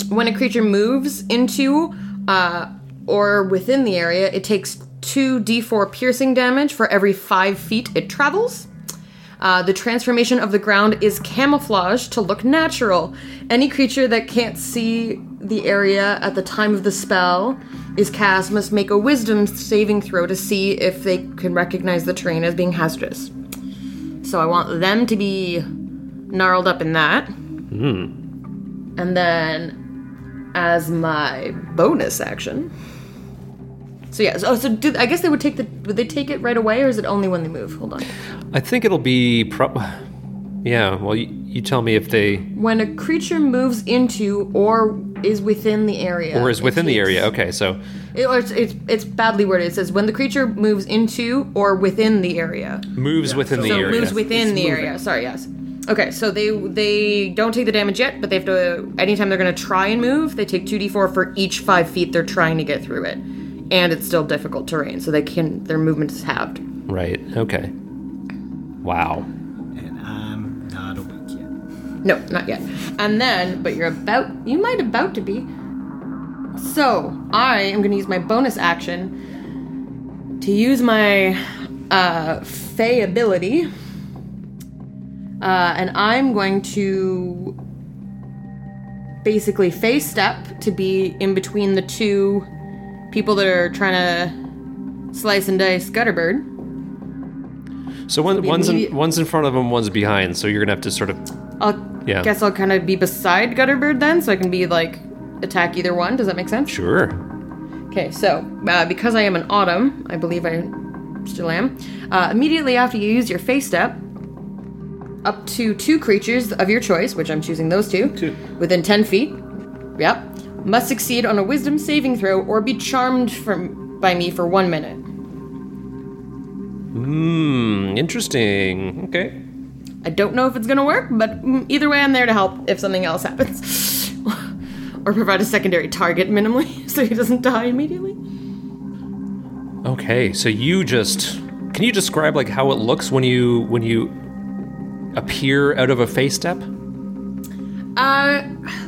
when a creature moves into uh, or within the area, it takes 2d4 piercing damage for every 5 feet it travels. Uh, the transformation of the ground is camouflaged to look natural. Any creature that can't see the area at the time of the spell is cast must make a wisdom saving throw to see if they can recognize the terrain as being hazardous. So I want them to be gnarled up in that. And then as my bonus action. So yeah, so, oh, so do, I guess they would take the would they take it right away or is it only when they move? Hold on. I think it'll be pro. Yeah. Well, you, you tell me if they When a creature moves into or is within the area, or is within the area. Okay, so It, or it's, it's it's badly worded. It says when the creature moves into or within the area. moves within the so area. moves within It's the moving. area. Sorry, yes. Okay, so they they don't take the damage yet, but they have to. Anytime they're going to try and move, they take two d4 for each five feet they're trying to get through it, and it's still difficult terrain, so they can their movement is halved. right. Okay. Wow. And I'm not awake yet. No, not yet. And then, but you're about, you might about to be. So, I am going to use my bonus action to use my uh, Fey ability. Uh, and I'm going to basically Fey step to be in between the two people that are trying to slice and dice Gutterbird. So one, one's in, one's in front of him, one's behind. So you're gonna have to sort of I'll Yeah. guess I'll kind of be beside Gutterbird then, so I can be like attack either one. Does that make sense? sure. Okay, so uh, because I am an autumn, I believe I still am. Uh, immediately after you use your Fey step, up to two creatures of your choice, which I'm choosing those two, Two. within ten feet. Yep, must succeed on a Wisdom saving throw or be charmed from by me for one minute. Hmm. Interesting. Okay. I don't know if it's gonna work, but mm, either way, I'm there to help if something else happens. [laughs] or provide a secondary target minimally [laughs] so he doesn't die immediately. Okay. So you just can you describe like how it looks when you when you appear out of a Fey step? Uh,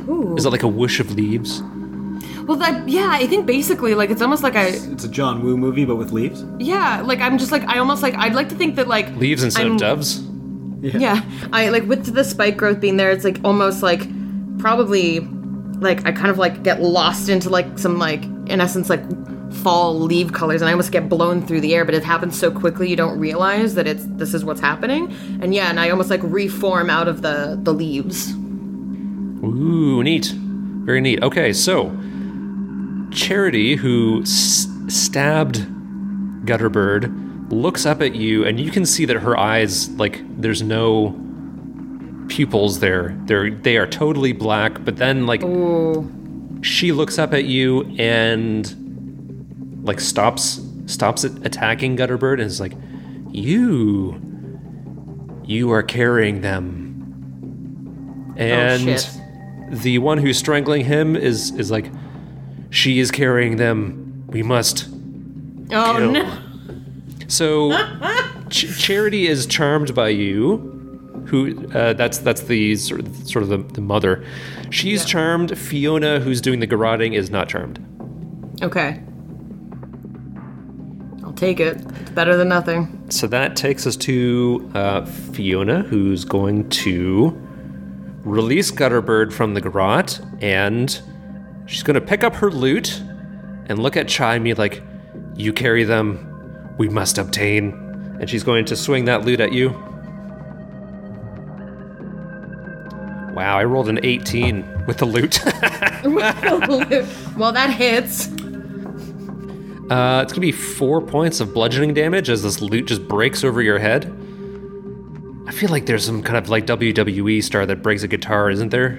ooh. Is it like a whoosh of leaves? Well, that yeah, I think basically like it's almost like I It's a John Woo movie, but with leaves. yeah, like I'm just like I almost like I'd like to think that like Leaves instead I'm- of doves? Yeah, I like with the spike growth being there, it's like almost like probably like I kind of like get lost into like some like in essence like fall leaf colors and I almost get blown through the air, but it happens so quickly you don't realize that it's this is what's happening. And yeah, and I almost like reform out of the the leaves. Ooh, neat. Very neat. Okay, so Charity, who s- stabbed Gutterbird, looks up at you, and you can see that her eyes, like, there's no pupils there. They're they are totally black. But then, like, she looks up at you and like stops stops attacking Gutterbird and is like, "You, you are carrying them." Oh, and shit. The one who's strangling him is is like, "She is carrying them. We must." Oh kill." no. So, Ch- Charity is charmed by you. Who? Uh, that's that's the sort of, sort of the, the mother. She's charmed. Fiona, who's doing the garroting, is not charmed. Okay. I'll take it. It's better than nothing. So that takes us to uh, Fiona, who's going to release Gutterbird from the garrote, and she's going to pick up her lute and look at Chai me like, "You carry them. We must obtain." And she's going to swing that lute at you. Wow, I rolled an 18 with the lute. [laughs] well, that hits. uh, it's going to be four points of bludgeoning damage as this lute just breaks over your head. I feel like there's some kind of like WWE star that breaks a guitar, isn't there?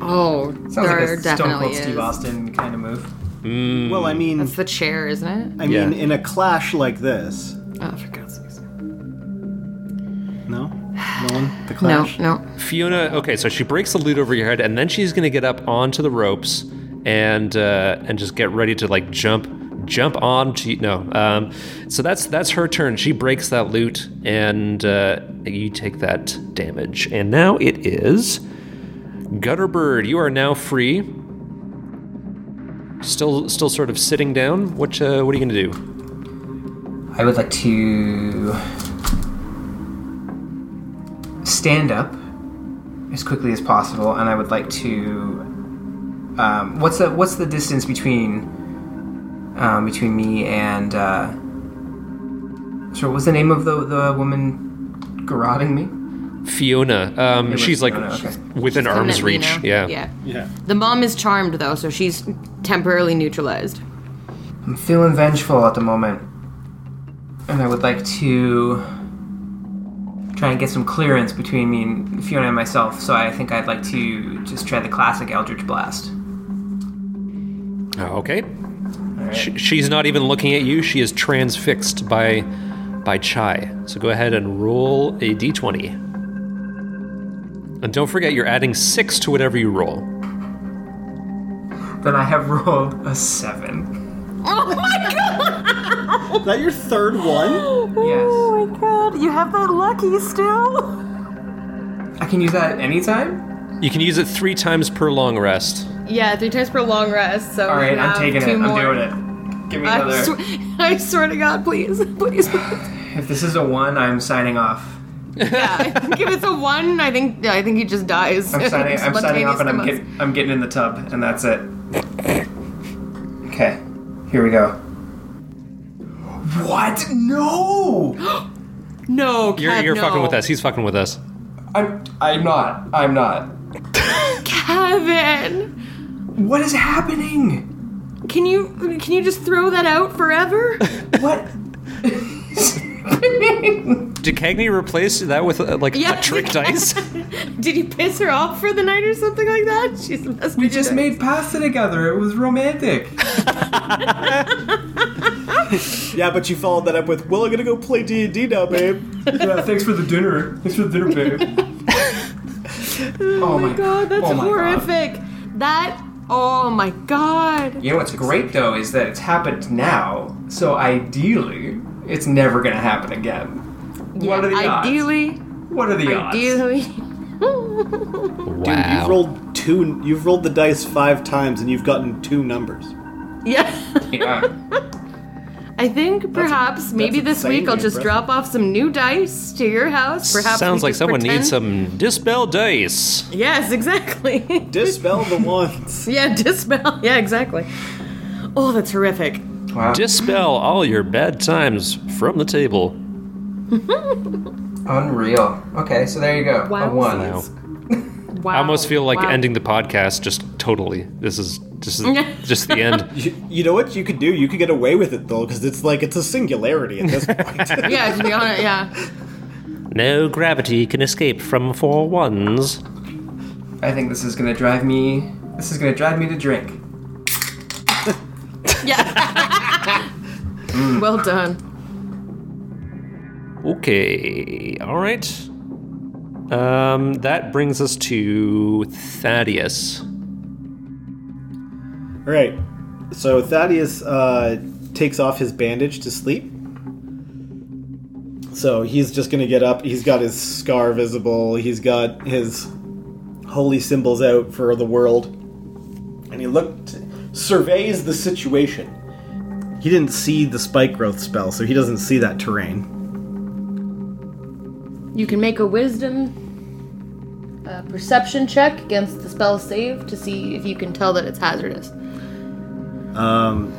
Oh, Sounds there like a Stone definitely Cold Steve. Austin kind of move. Well, I mean, That's the chair, isn't it? I mean, in a clash like this, Oh, for God's sakes. no, no one, the [sighs] No, clash. no. Fiona, okay, so she breaks the lute over your head, and then she's gonna get up onto the ropes and uh, and just get ready to like jump jump on to no. Um, so that's that's her turn. She breaks that lute, and uh, you take that damage. And now it is Gutterbird. You are now free. Still, still sort of sitting down. What, uh, what are you gonna do? I would like to stand up as quickly as possible, and I would like to. Um, what's the what's the distance between um, between me and? Uh, so, what's the name of the the woman garroting me? Fiona. Um, was she's like Fiona, okay. within Coming arm's reach. now. Yeah. Yeah. Yeah. The mom is charmed though, so she's temporarily neutralized. I'm feeling vengeful at the moment, and I would like to try and get some clearance between me and Fiona and myself. So I think I'd like to just try the classic Eldritch Blast. Oh, Okay. Sh she's not even looking at you. She is transfixed by by Chai. So go ahead and roll a d20. And don't forget, you're adding six to whatever you roll. Then I have [laughs] rolled a seven. Oh my [laughs] god! Is that your third one? Oh yes. Oh my god, you have that lucky still? I can use that anytime? You can use it three times per long rest. Yeah, three times per long rest. So Alright, I'm have taking it. two I'm more. doing it. Give me I, another. sw- I swear to God, please, [laughs] please. if this is a one, I'm signing off. yeah, I think if it's a one, I think I think he just dies. I'm signing, [laughs] I'm signing off and I'm, get, I'm getting in the tub, and that's it. Okay, here we go. What? No! [gasps] No, You're, you're no. fucking with us. He's fucking with us. I'm, I'm not. I'm not. [laughs] Kevin, What is happening? can you can you just throw that out forever? [laughs] What? Did Cagney replace that with uh, like Yeah. a trick [laughs] dice? Did you piss her off for the night or something like that? She's We just dead. made pasta together. It was romantic. [laughs] Yeah, but you followed that up with, "Well, I'm gonna go play D and D now, babe." yeah, thanks for the dinner. Thanks for the dinner, babe. oh, my god, that's oh my God. horrific. That oh my god. You know what's great though is that it's happened now, so ideally, it's never gonna happen again. what are the odds? ideally, What are the odds? ideally. [laughs] Dude, you've rolled two. You've rolled the dice five times, and you've gotten two numbers. Yeah. [laughs] Yeah. I think perhaps maybe this week I'll insanely just drop off some new dice to your house. Perhaps Sounds like someone pretend- needs some dispel dice. Yes, exactly. [laughs] Dispel the ones. yeah, dispel. [laughs] Yeah, exactly. Oh, that's horrific. Wow. Dispel all your bad times from the table. [laughs] Unreal. Okay, so there you go. Wow. A one. Wow. Wow. I almost feel like Wow. ending the podcast just totally. This is this is [laughs] just the end. You, you know what you could do? You could get away with it though, because it's like it's a singularity at this [laughs] point. [laughs] Yeah, to be honest, yeah. No gravity can escape from four ones. I think this is gonna drive me. This is gonna drive me to drink. Yeah. Mm. well done. Okay, all right. Um, that brings us to Thaddeus. All right. So Thaddeus uh, takes off his bandage to sleep. So he's just going to get up. He's got his scar visible. He's got his holy symbols out for the world. And he looked, surveys the situation. He didn't see the spike growth spell, so he doesn't see that terrain. You can make a wisdom uh, perception check against the spell save to see if you can tell that it's hazardous. Um,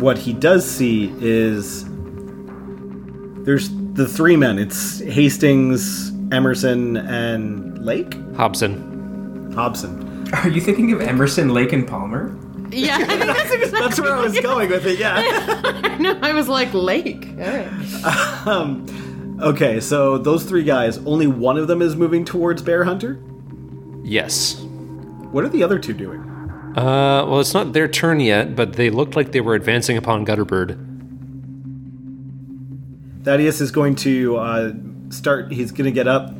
what he does see is there's the three men. It's Hastings, Emerson, and Lake Hobson. Hobson. Are you thinking of Emerson, Lake, and Palmer? Yeah, I think that's [laughs] exactly. That's where I was going with it. Yeah. [laughs] No, I was like Lake. All right. [laughs] um, okay, so those three guys. Only one of them is moving towards Bear Hunter. Yes. What are the other two doing? Uh, well, it's not their turn yet, but they looked like they were advancing upon Gutterbird. Thaddeus is going to uh, start. He's going to get up.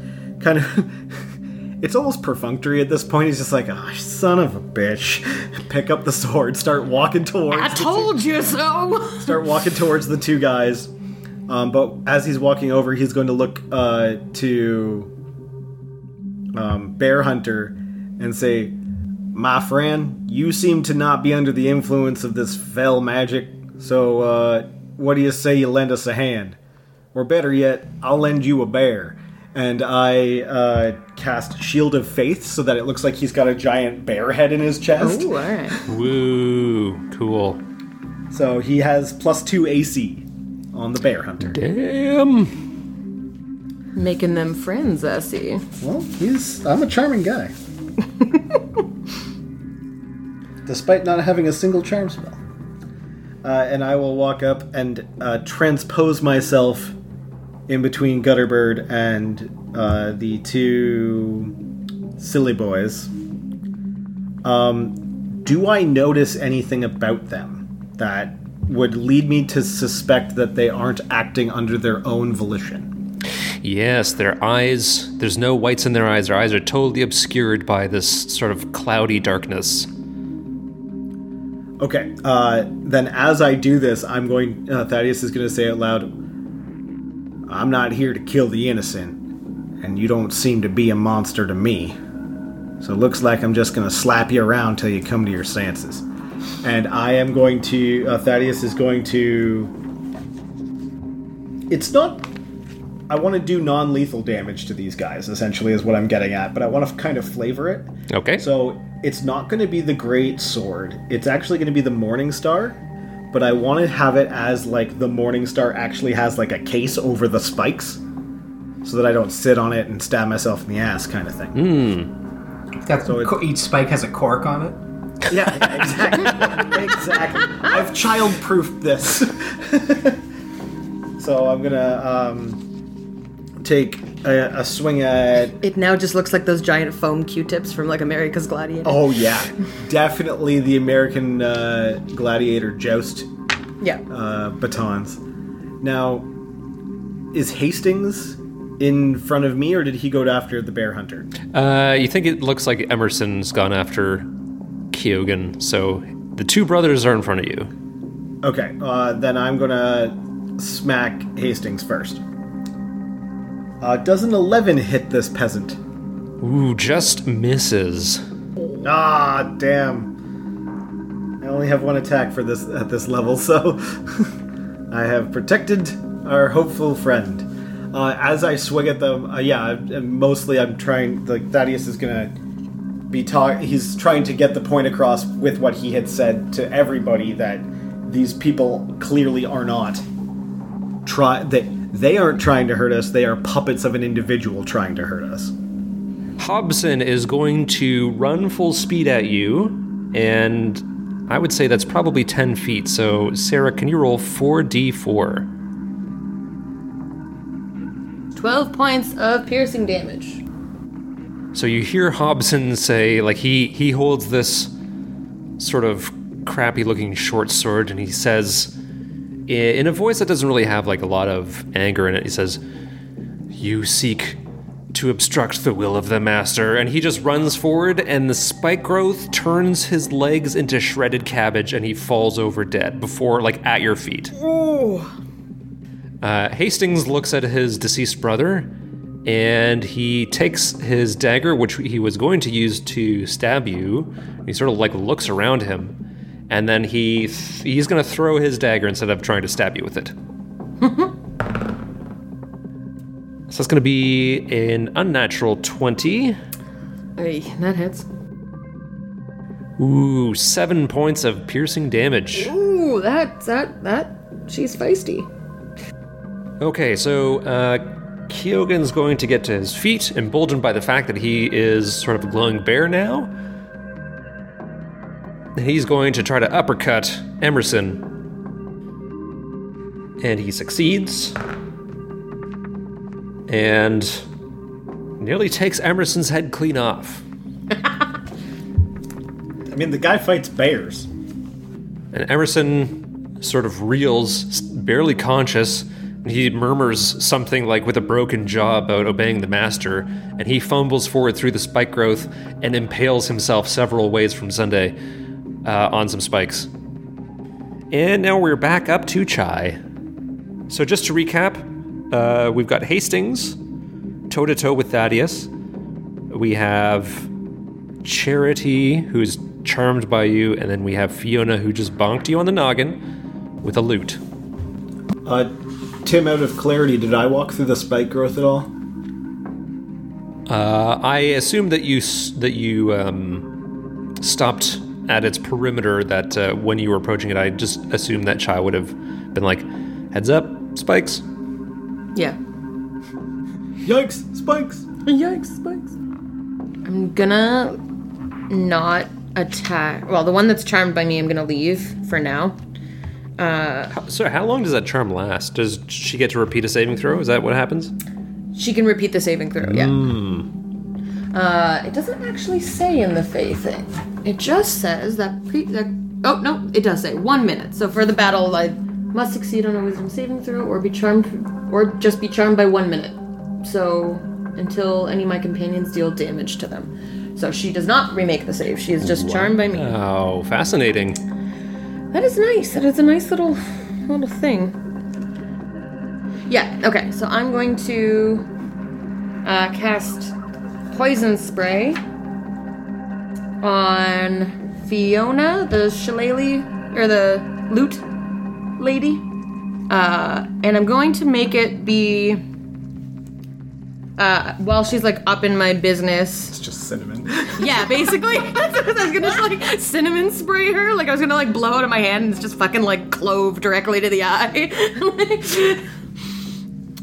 Kind of. [laughs] it's almost perfunctory at this point. He's just like, "Oh, son of a bitch!" [laughs] Pick up the sword, start walking towards. I the two- told you so. start walking towards the two guys. Um, but as he's walking over, he's going to look uh, to um, Bear Hunter and say, "My friend, you seem to not be under the influence of this fell magic. So, uh, what do you say you lend us a hand? Or better yet, I'll lend you a bear." And I uh, cast Shield of Faith so that it looks like he's got a giant bear head in his chest. Ooh, all right. Woo, cool. So he has plus two AC on the Bear Hunter. Damn. Making them friends, I see. Well, he's. I'm a charming guy. Despite not having a single charm spell. Uh, and I will walk up and uh, transpose myself in between Gutterbird and uh, the two silly boys. Um, do I notice anything about them that would lead me to suspect that they aren't acting under their own volition? Yes, their eyes, there's no whites in their eyes. Their eyes are totally obscured by this sort of cloudy darkness. Okay, uh, then as I do this, I'm going. Uh, Thaddeus is going to say out loud, "I'm not here to kill the innocent, and you don't seem to be a monster to me. So it looks like I'm just going to slap you around till you come to your senses." And I am going to. Uh, Thaddeus is going to. It's not. I want to do non-lethal damage to these guys. Essentially, is what I'm getting at, but I want to kind of flavor it. Okay. So it's not going to be the Great Sword. It's actually going to be the Morning Star, but I want to have it as like the Morning Star actually has like a case over the spikes, so that I don't sit on it and stab myself in the ass, kind of thing. That's So it- co- each spike has a cork on it. Yeah, [laughs] yeah, exactly. exactly. I've child-proofed this. [laughs] so I'm gonna um, take a, a swing at It now just looks like those giant foam Q-tips from like America's Gladiator. Oh yeah, definitely the American uh, Gladiator joust Yeah. uh, batons. Now, is Hastings in front of me, or did he go after the bear hunter? Uh, you think it looks like Emerson's gone after Kyogen, so the two brothers are in front of you. Okay, uh, then I'm gonna smack Hastings first. Uh, does an 11 hit this peasant? Ooh, just misses. Ah, damn. I only have one attack for this at this level, so [laughs] I have protected our hopeful friend. Uh, as I swing at them, uh, yeah, mostly I'm trying. Like Thaddeus is gonna be talk. He's trying to get the point across with what he had said to everybody that these people clearly are not try that they aren't trying to hurt us. They are puppets of an individual trying to hurt us. Hobson is going to run full speed at you, and I would say that's probably 10 feet. So, Sarah, can you roll 4d4? 12 points of piercing damage. So you hear Hobson say, like he he holds this sort of crappy looking short sword, and he says, in a voice that doesn't really have like a lot of anger in it, he says, "You seek to obstruct the will of the master," and he just runs forward, and the spike growth turns his legs into shredded cabbage, and he falls over dead before like at your feet. Uh, Hastings looks at his deceased brother and he takes his dagger, which he was going to use to stab you. He sort of like looks around him, and then he th- he's going to throw his dagger instead of trying to stab you with it. [laughs] so that's going to be an unnatural 20. Hey, that hits. Ooh, seven points of piercing damage. Ooh, that, that, that, she's feisty. Okay, so uh, Kyogen's going to get to his feet, emboldened by the fact that he is sort of a glowing bear now. He's going to try to uppercut Emerson. And he succeeds. And nearly takes Emerson's head clean off. [laughs] I mean, the guy fights bears. And Emerson sort of reels, barely conscious. He murmurs something like with a broken jaw about obeying the master, and he fumbles forward through the spike growth and impales himself several ways from Sunday uh, on some spikes. And now we're back up to Chai. So just to recap, uh, we've got Hastings toe to toe with Thaddeus. We have Charity, who's charmed by you, and then we have Fiona, who just bonked you on the noggin with a lute. Uh, Tim, out of clarity, did I walk through the spike growth at all? Uh, I assume that you that you um, stopped at its perimeter. That uh, when you were approaching it, I just assumed that Chai would have been like, "Heads up, spikes." Yeah. Yikes! Spikes! Yikes, spikes. I'm gonna not attack. Well, the one that's charmed by me, I'm gonna leave for now. So, how long does that charm last? Does she get to repeat a saving throw? Is that what happens? She can repeat the saving throw, yeah. Uh, it doesn't actually say in the Fey thing. It just says that pre. That, oh, no, it does say one minute. So for the battle, I must succeed on a wisdom saving throw or be charmed, or just be charmed by one minute. So until any of my companions deal damage to them. So she does not remake the save. She is just charmed by me. Oh, fascinating. That is nice. That is a nice little little thing. Yeah. Okay. So I'm going to uh, cast poison spray on Fiona, the shillelagh or the lute lady, uh, and I'm going to make it be. Uh, while she's like up in my business, It's just cinnamon. [laughs] yeah, basically. [laughs] That's what I was gonna just, like cinnamon spray her. Like I was gonna like blow out of my hand and it's just fucking like clove directly to the eye.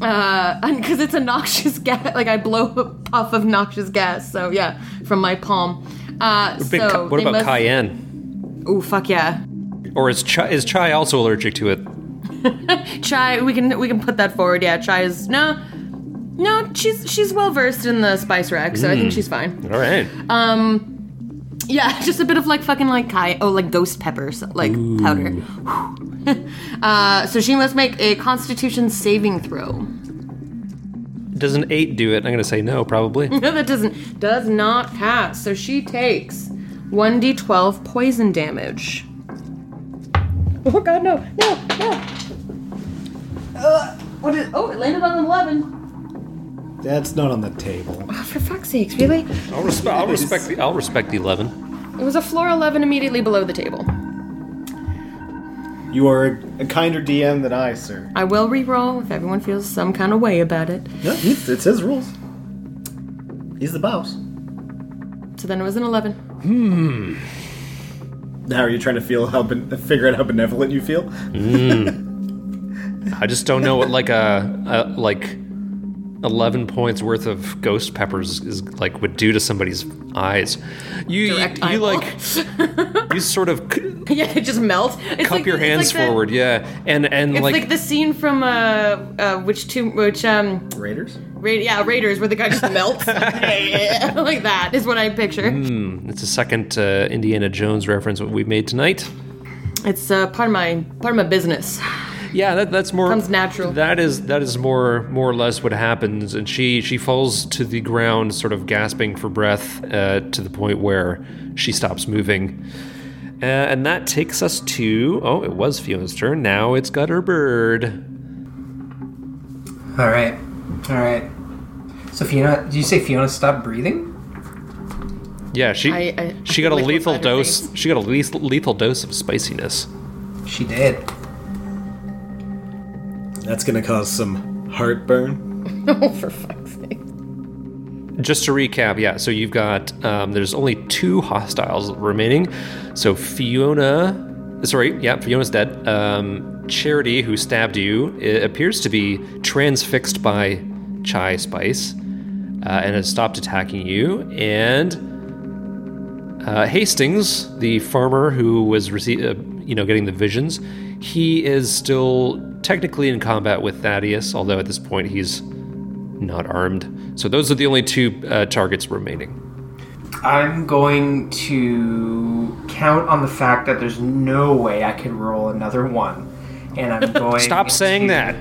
[laughs] uh, and because it's a noxious gas, like I blow a puff of noxious gas. So yeah, from my palm. Uh, so Ca- what about must- cayenne? Oh fuck yeah, Or is Chai, is Chai also allergic to it? chai. We can we can put that forward. Yeah, chai is no. No, she's she's well versed in the spice rack, so I think she's fine. All right. Um. Yeah, [laughs] just a bit of like fucking like kai oh like ghost peppers like powder. [laughs] uh, so she must make a Constitution saving throw. Does an eight do it? I'm gonna say no, probably. [laughs] No, that doesn't does not pass. So she takes one d12 poison damage. Oh god, no, no, no. Uh, what is? Oh, it landed on an eleven. That's not on the table. Oh, for fuck's sakes, really? I'll, respe- I'll respect the I'll respect the eleven. It was a floor eleven immediately below the table. You are a kinder DM than I, sir. I will re-roll if everyone feels some kind of way about it. Yeah, he's, it's his rules. He's the boss. So then it was an 11. Hmm. Now are you trying to feel how ben- figure out how benevolent you feel? Hmm. I just don't know what like a, a like eleven points worth of ghost peppers is like would do to somebody's eyes. You Direct you eyeball. like [laughs] you sort of c- [laughs] yeah, it just melts. It's cup like- your it's hands like the- forward, yeah, and and like It's like, like, the scene from uh, uh which two which um Raiders? Ra- yeah Raiders where the guy just [laughs] melts like that is what I picture. Mm. it's a second uh, Indiana Jones reference what we made tonight. It's uh, part of my part of my business. Yeah, that, that's more Comes natural. That is that is more more or less what happens, and she she falls to the ground, sort of gasping for breath, uh, to the point where she stops moving. Uh, and that takes us to oh, it was Fiona's turn. Now it's Gutterbird. All right, all right. So Fiona, did you say Fiona stopped breathing? Yeah, she I- I- she got a lethal dose. face. She got a lethal, lethal dose of spiciness. She did. That's gonna cause some heartburn. [laughs] oh, for fuck's sake! Just to recap, yeah. So you've got um, there's only two hostiles remaining. So Fiona, sorry, yeah, Fiona's dead. Um, Charity, who stabbed you, it appears to be transfixed by chai spice uh, and has stopped attacking you. And uh, Hastings, the farmer who was rece- uh, you know getting the visions, he is still technically in combat with Thaddeus, although at this point he's not armed. So those are the only two uh, targets remaining. I'm going to count on the fact that there's no way I can roll another one, and I'm [laughs] going. Stop saying to- that.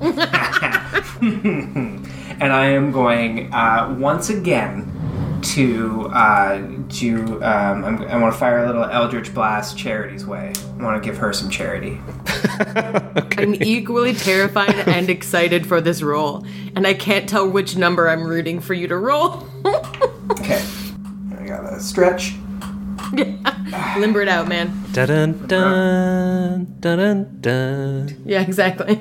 [laughs] and I am going uh, once again to uh, do. Um, I'm, I want to fire a little Eldritch Blast Charity's way. I want to give her some charity. [laughs] I'm equally terrified and [laughs] excited for this roll, and I can't tell which number I'm rooting for you to roll. [laughs] Okay, I got a stretch. Limber it out, man. Dun dun dun dun dun Yeah, exactly.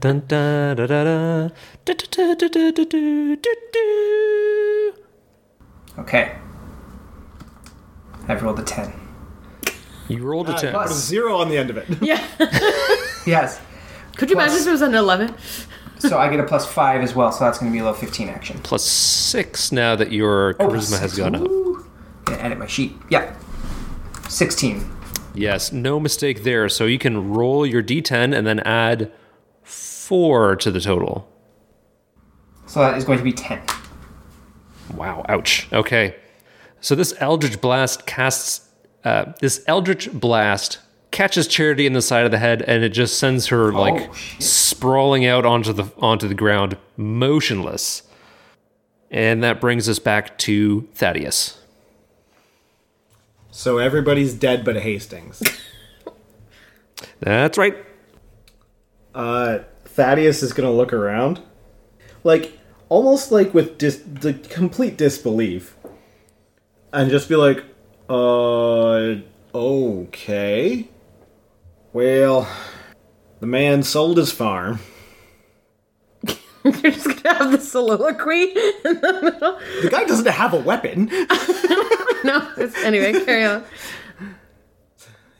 dun dun dun dun dun dun dun dun dun dun dun. Okay, I've rolled a ten. You rolled a ten. Put a zero on the end of it. yeah. [laughs] Yes. Could you imagine if it was an 11? So I get a plus five as well, so that's going to be a little 15 action. Plus six now that your Oh, charisma has six. gone up. Ooh. Gonna edit my sheet. Yeah. 16. Yes, no mistake there. So you can roll your d10 and then add four to the total. So that is going to be 10. Wow, ouch. Okay. So this Eldritch Blast casts uh, this Eldritch Blast catches Charity in the side of the head and it just sends her like shit. sprawling out onto the onto the ground, motionless. And that brings us back to Thaddeus. So everybody's dead but Hastings. [laughs] That's right. Uh, Thaddeus is gonna look around, like almost like with dis- the complete disbelief, and just be like, "Uh, okay. Well, the man sold his farm. You're just gonna have the soliloquy in the middle. The guy doesn't have a weapon. [laughs] No, it's, anyway, carry on.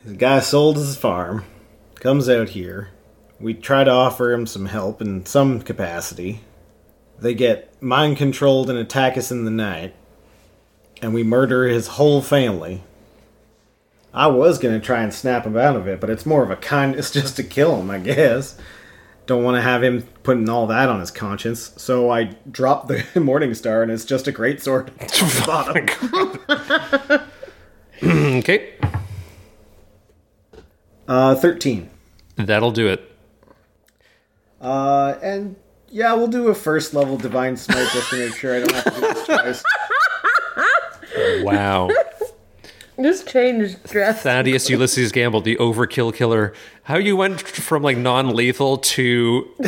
The guy sold his farm, comes out here. We try to offer him some help in some capacity. They get mind controlled and attack us in the night. And we murder his whole family. I was gonna try and snap him out of it, but it's more of a kindness [laughs] just to kill him, I guess. Don't want to have him putting all that on his conscience, so I dropped the [laughs] Morning Star, and it's just a great sword. [laughs] at. [clears throat] Okay. Uh, thirteen. That'll do it. Uh, and yeah, we'll do a first level divine smite just to make sure I don't have to do this twice. Oh, wow. This changed dress. Thaddeus Ulysses Gamble, the overkill killer. How you went from like non-lethal to [laughs]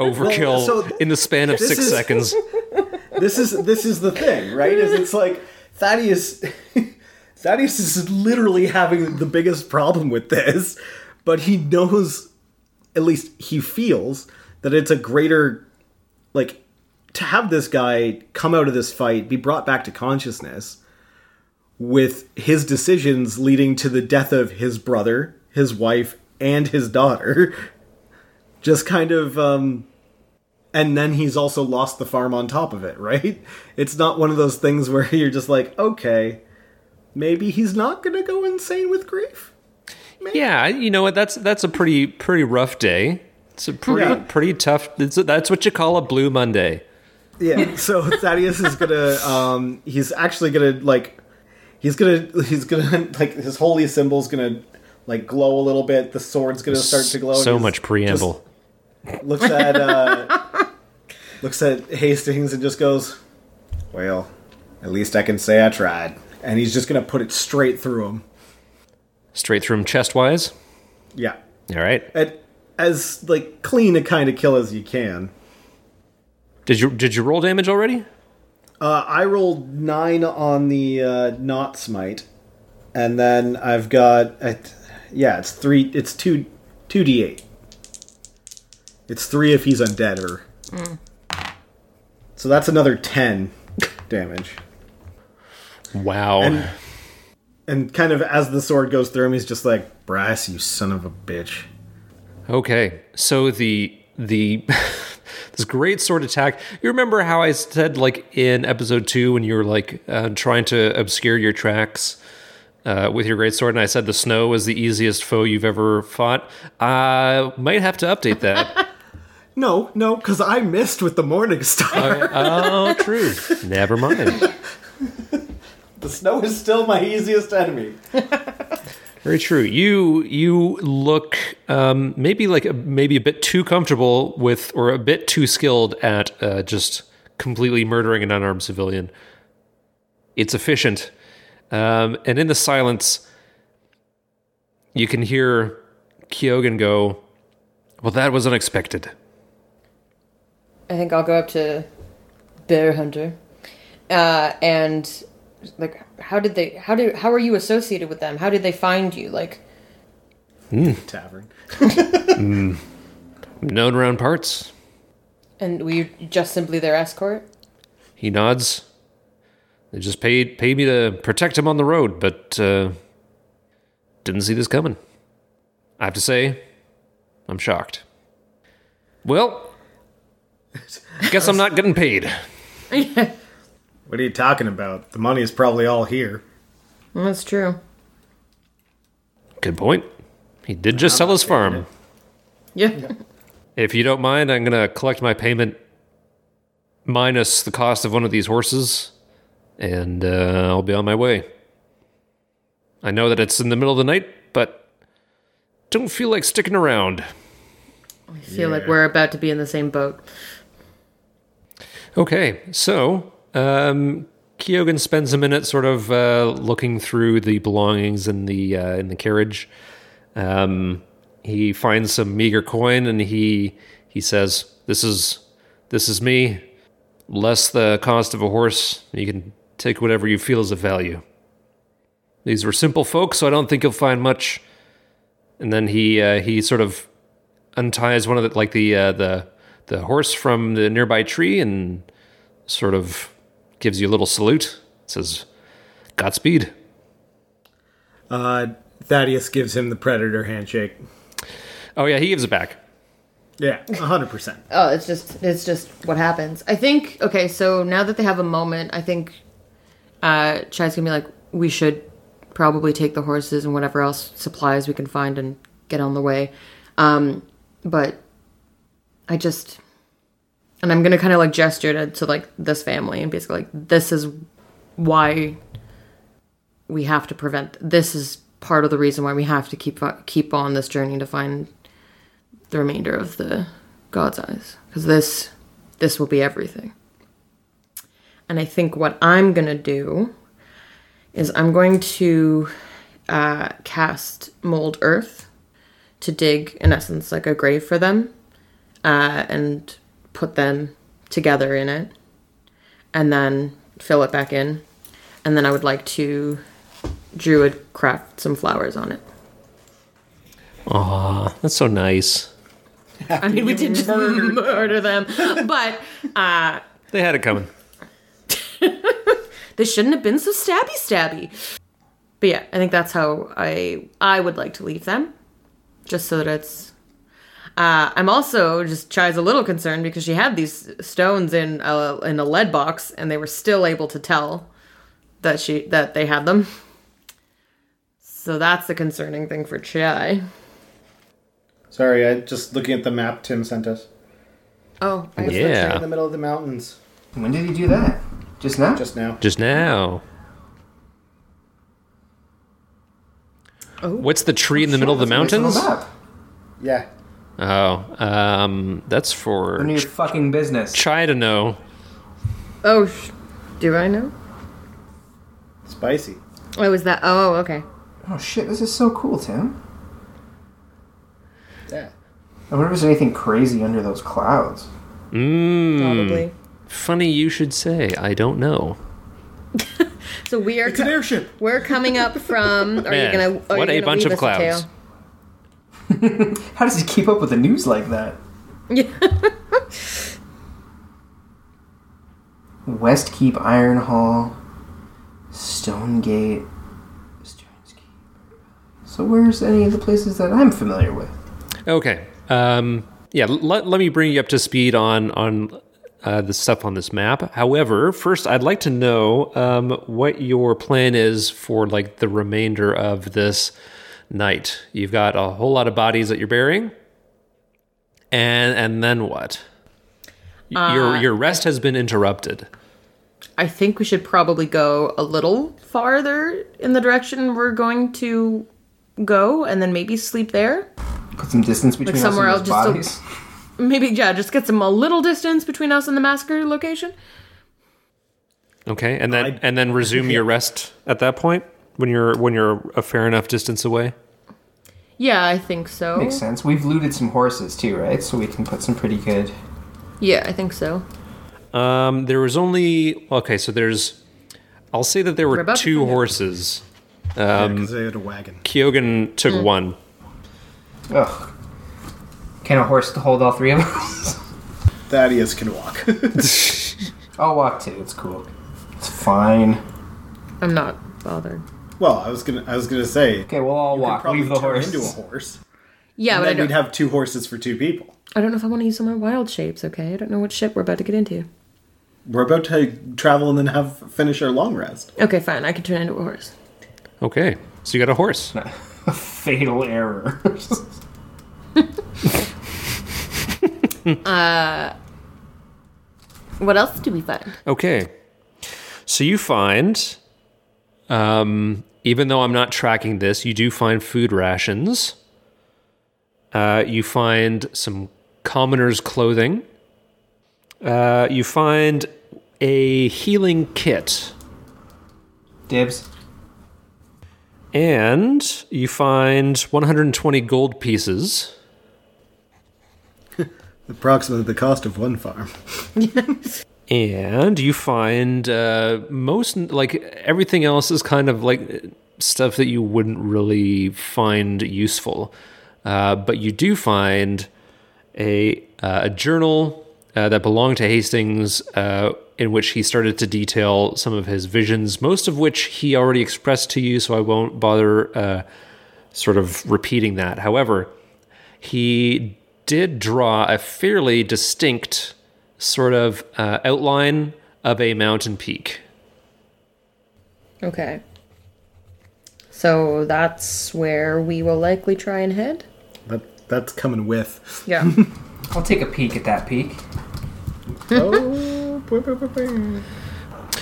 overkill Well, so in the span of this six is- seconds. [laughs] This is this is the thing, right? Is it's like Thaddeus [laughs] Thaddeus is literally having the biggest problem with this, but he knows at least he feels that it's a greater like to have this guy come out of this fight, be brought back to consciousness with his decisions leading to the death of his brother, his wife, and his daughter. [laughs] Just kind of um and then he's also lost the farm on top of it, [laughs] right? It's not one of those things [laughs] where you're just like, okay, maybe he's not going to go insane with grief. Yeah, you know what? That's that's a pretty pretty rough day. It's a pretty Yeah. pretty tough. It's that's what you call a blue Monday. Yeah. So [laughs] Thaddeus is gonna. Um, he's actually gonna like. He's gonna. He's gonna [laughs] like his holy symbol's gonna like glow a little bit. The sword's gonna start to glow. So much preamble. looks at uh, [laughs] looks at Hastings and just goes, "Well, at least I can say I tried." And he's just gonna put it straight through him. Straight through him chest wise. Yeah. All right. And as like clean a kind of kill as you can. Did you did you roll damage already? Uh, I rolled nine on the uh, not smite, and then I've got uh, yeah, it's three. It's two two d eight. It's three if he's undead, or so that's another ten damage. Wow. And and kind of as the sword goes through him, he's just like, "Brass, you son of a bitch." Okay, so the the [laughs] this great sword attack. You remember how I said like in episode two when you were like uh, trying to obscure your tracks uh, with your great sword, and I said the snow was the easiest foe you've ever fought. I might have to update that. [laughs] No, no, because I missed with the Morning Star. oh, true. Never mind. [laughs] the snow is still my easiest enemy. Very true. You you look um, maybe like a, maybe a bit too comfortable with, or a bit too skilled at uh, just completely murdering an unarmed civilian. It's efficient, um, and in the silence, you can hear Kyogen go, "Well, that was unexpected." I think I'll go up to Bear Hunter, uh, and like, how did they? How did? How are you associated with them? How did they find you? Like, Tavern. [laughs] Known around parts. and were you just simply their escort? He nods. They just paid paid me to protect him on the road, but uh, didn't see this coming. I have to say, I'm shocked. Well, [laughs] guess I'm not getting paid. [laughs] What are you talking about? The money is probably all here. That's true. Good point. He did just sell his farm. Yeah. [laughs] If you don't mind, I'm gonna collect my payment minus the cost of one of these horses, and uh, I'll be on my way. I know that it's in the middle of the night, but don't feel like sticking around. I feel like we're about to be in the same boat. Okay, so um, spends a minute sort of uh, looking through the belongings in the uh, in the carriage. Um, he finds some meager coin and he he says, "This is this is me, less the cost of a horse. You can take whatever you feel is of value." These were simple folk, so I don't think you'll find much. And then he uh, he sort of unties one of the like the uh, the the horse from the nearby tree and sort of gives you a little salute. Says, "Godspeed." Uh, Thaddeus gives him the predator handshake. Oh yeah, he gives it back. Yeah, hundred percent. Oh, it's just it's just what happens. I think okay, so now that they have a moment, I think uh Chad's gonna be like, we should probably take the horses and whatever else supplies we can find and get on the way. Um but I just and I'm gonna kinda like gesture to, to like this family and basically like this is why we have to prevent this is part of the reason why we have to keep keep on this journey to find the remainder of the God's eyes because this this will be everything. And I think what I'm gonna do is I'm going to uh, cast mold earth to dig, in essence, like a grave for them, uh, and put them together in it, and then fill it back in, and then I would like to druid craft some flowers on it. Aw, that's so nice. I mean, we did just [laughs] murder them, but uh, They had it coming. [laughs] They shouldn't have been so stabby stabby. But yeah, I think that's how I I would like to leave them, just so that it's. Uh, I'm also just Chai's a little concerned because she had these stones in a in a lead box and they were still able to tell that she that they had them. So that's the concerning thing for Chai. Sorry, I just looking at the map Tim sent us. Oh, I It's the Yeah. in the middle of the mountains When did he do that? Just now? just now. Just now. Oh. What's the tree in the middle of the That's nice mountains? little map. Yeah. Oh, um, that's for None of your fucking business. try to know. oh, sh- do I know? Spicy. Oh, is that? Oh, okay. Oh shit, this is so cool, Tim. Yeah. I wonder if there's anything crazy under those clouds. Mmm. Probably. Funny you should say. I don't know. [laughs] So we are. It's an airship. We're coming up from. Are Man, you gonna? Are what you a gonna bunch weave of us a clouds. tale? [laughs] How does he keep up with the news like that? [laughs] Westkeep Iron Hall, Stonegate, Stearns Keep. So where's any of the places that I'm familiar with? Okay. Um, yeah, let, let me bring you up to speed on on uh, the stuff on this map. However, first, I'd like to know um, what your plan is for like the remainder of this night. You've got a whole lot of bodies that you're burying, and and then what? Y- your uh, your rest has been interrupted. I think we should probably go a little farther in the direction we're going to go, and then maybe sleep there. Put some distance between us somewhere and those else, just bodies. [laughs] Maybe yeah, just get some a little distance between us and the massacre location. Okay, and then I- and then resume your rest at that point when you're when you're a fair enough distance away. Yeah, I think so. Makes sense. We've looted some horses too, right? So we can put some pretty good. Yeah, I think so. Um, there was only okay. So there's, I'll say that there We're were two horses. Um, because they had a wagon. Kyogen took Mm. one. Ugh. Can a horse hold all three of us? Thaddeus can walk. [laughs] I'll walk too. It's cool. It's fine. I'm not bothered. Well, I was gonna, I was gonna say. Okay, we'll all you walk. probably Leave the turn horse. into a horse. Yeah, and but I then don't, we'd have two horses for two people. I don't know if I want to use some of my wild shapes. Okay, I don't know what ship we're about to get into. We're about to travel and then have finish our long rest. Okay, fine. I can turn into a horse. Okay, so you got a horse. [laughs] Fatal error. [laughs] uh, What else do we find? Okay, so you find, um, even though I'm not tracking this, you do find food rations. Uh, you find some commoners' clothing. Uh, you find a healing kit. Dibs. And you find 120 gold pieces. [laughs] Approximately the cost of one farm. [laughs] And you find uh, most, like, everything else is kind of like stuff that you wouldn't really find useful. Uh, but you do find a, uh, a journal uh, that belonged to Hastings uh, in which he started to detail some of his visions, most of which he already expressed to you, so I won't bother uh, sort of repeating that. However, he did draw a fairly distinct sort of uh, outline of a mountain peak. Okay. So that's where we will likely try and head. That that's coming with. Yeah. [laughs] I'll take a peek at that peak. oh.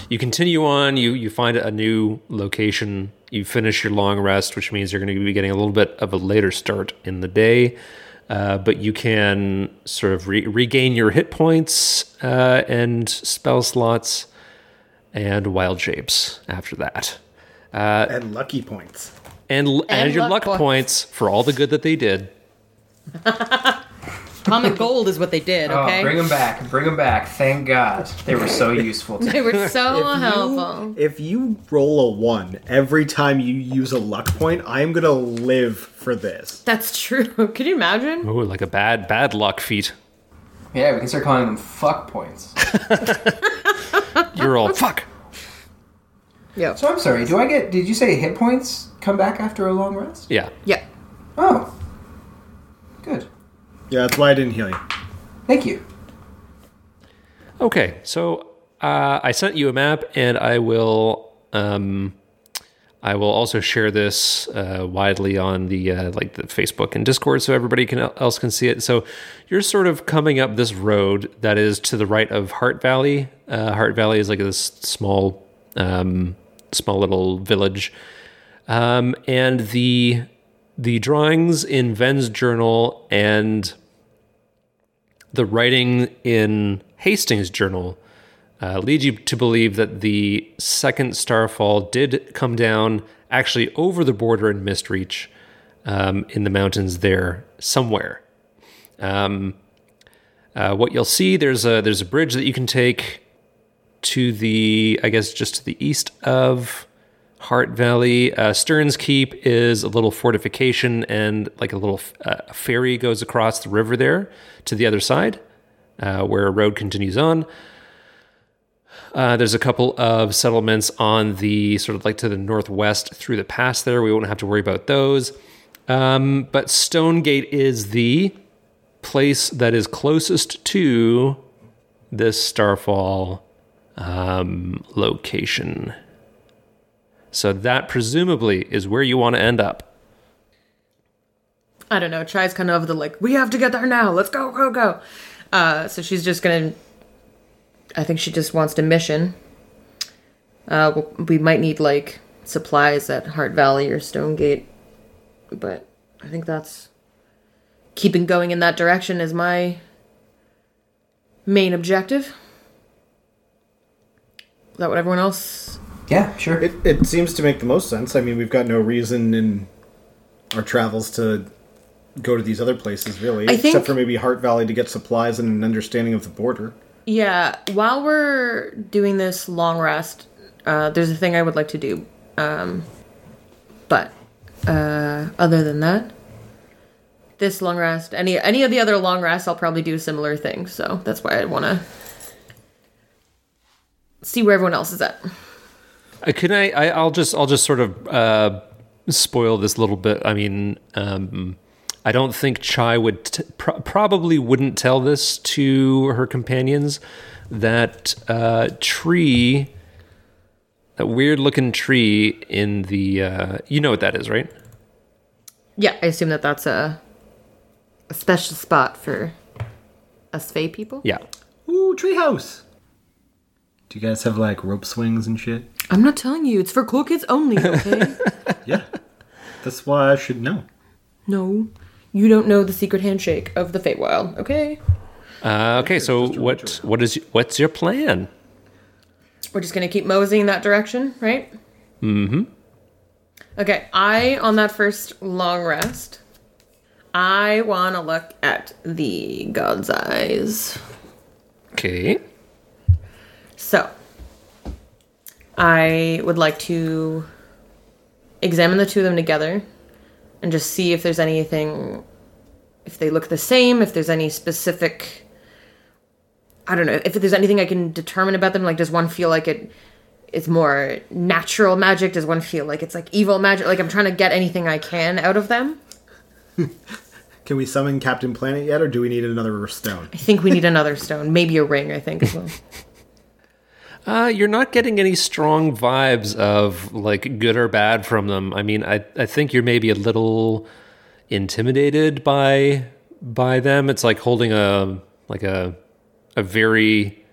You continue on, you, you find a new location, you finish your long rest, which means you're going to be getting a little bit of a later start in the day. Uh, but you can sort of re- regain your hit points uh, and spell slots and wild shapes after that. Uh, and lucky points. And, and, And your luck luck points for all the good that they did. [laughs] Common gold is what they did, oh, okay? Oh, bring them back. Bring them back. Thank God. They were so useful. To me. They were so [laughs] If helpful. you, if you roll a one every time you use a luck point, I'm gonna live for this. That's true. [laughs] Could you imagine? Oh, like a bad, bad luck feat. Yeah, we can start calling them fuck points. You're all, fuck. Yep. So I'm sorry. Do I get? Did you say hit points come back after a long rest? Yeah. Yeah. Oh, good. Yeah, that's why I didn't heal you. Thank you. Okay, so uh, I sent you a map, and I will um, I will also share this uh, widely on the uh, like the Facebook and Discord, so everybody can else can see it. So you're sort of coming up this road that is to the right of Heart Valley. Uh, Heart Valley is like this small um, small little village, um, and the the drawings in Ven's journal and the writing in Hastings' journal uh, lead you to believe that the second starfall did come down actually over the border in Mistreach um, in the mountains there somewhere. Um, uh, what you'll see there's a there's a bridge that you can take to the I guess just to the east of Hart Valley. Uh, Stearns Keep is a little fortification and like a little uh, ferry goes across the river there to the other side, uh, where a road continues on. Uh, there's a couple of settlements on the sort of like to the northwest through the pass there. We won't have to worry about those. Um, but Stonegate is the place that is closest to this Starfall um, location. So that presumably is where you want to end up. I don't know. Chai's kind of the like, we have to get there now. Let's go, go, go. Uh, so she's just gonna. I think she just wants to mission. Uh, we might need like supplies at Heart Valley or Stonegate, but I think that's keeping going in that direction is my main objective. Is that what everyone else? Yeah, sure. It, it seems to make the most sense. I mean, we've got no reason in our travels to go to these other places, really, I except for maybe Heart Valley to get supplies and an understanding of the border. Yeah, while we're doing this long rest, uh, there's a thing I would like to do. Um, but uh, other than that, this long rest, any any of the other long rests, I'll probably do a similar thing. So that's why I want to see where everyone else is at. Uh, Can I, I? I'll just. I'll just sort of uh, spoil this little bit. I mean, um, I don't think Chai would t- pro- probably wouldn't tell this to her companions. That uh, tree, that weird looking tree in the. Uh, you know what that is, right? Yeah, I assume that that's a a special spot for us Fey people. Yeah. Ooh, treehouse! Do you guys have like rope swings and shit? I'm not telling you; it's for cool kids only. [laughs] Okay. Yeah. That's why I should know. no, you don't know the secret handshake of the Feywild. Okay. Uh, okay. So what? What is? What's your plan? We're just gonna keep moseying in that direction, right? Mm-hmm. Okay, I on that first long rest, I wanna look at the God's eyes. Okay. So I would like to examine the two of them together and just see if there's anything if they look the same, if there's any specific I don't know, if there's anything I can determine about them, like does one feel like it it's more natural magic? Does one feel like it's like evil magic? Like I'm trying to get anything I can out of them. [laughs] Can we summon Captain Planet yet, or do we need another stone? I think we need another stone, maybe a ring, I think as well. [laughs] Uh, you're not getting any strong vibes of like good or bad from them. I mean, I, I think you're maybe a little intimidated by by them. It's like holding a like a a very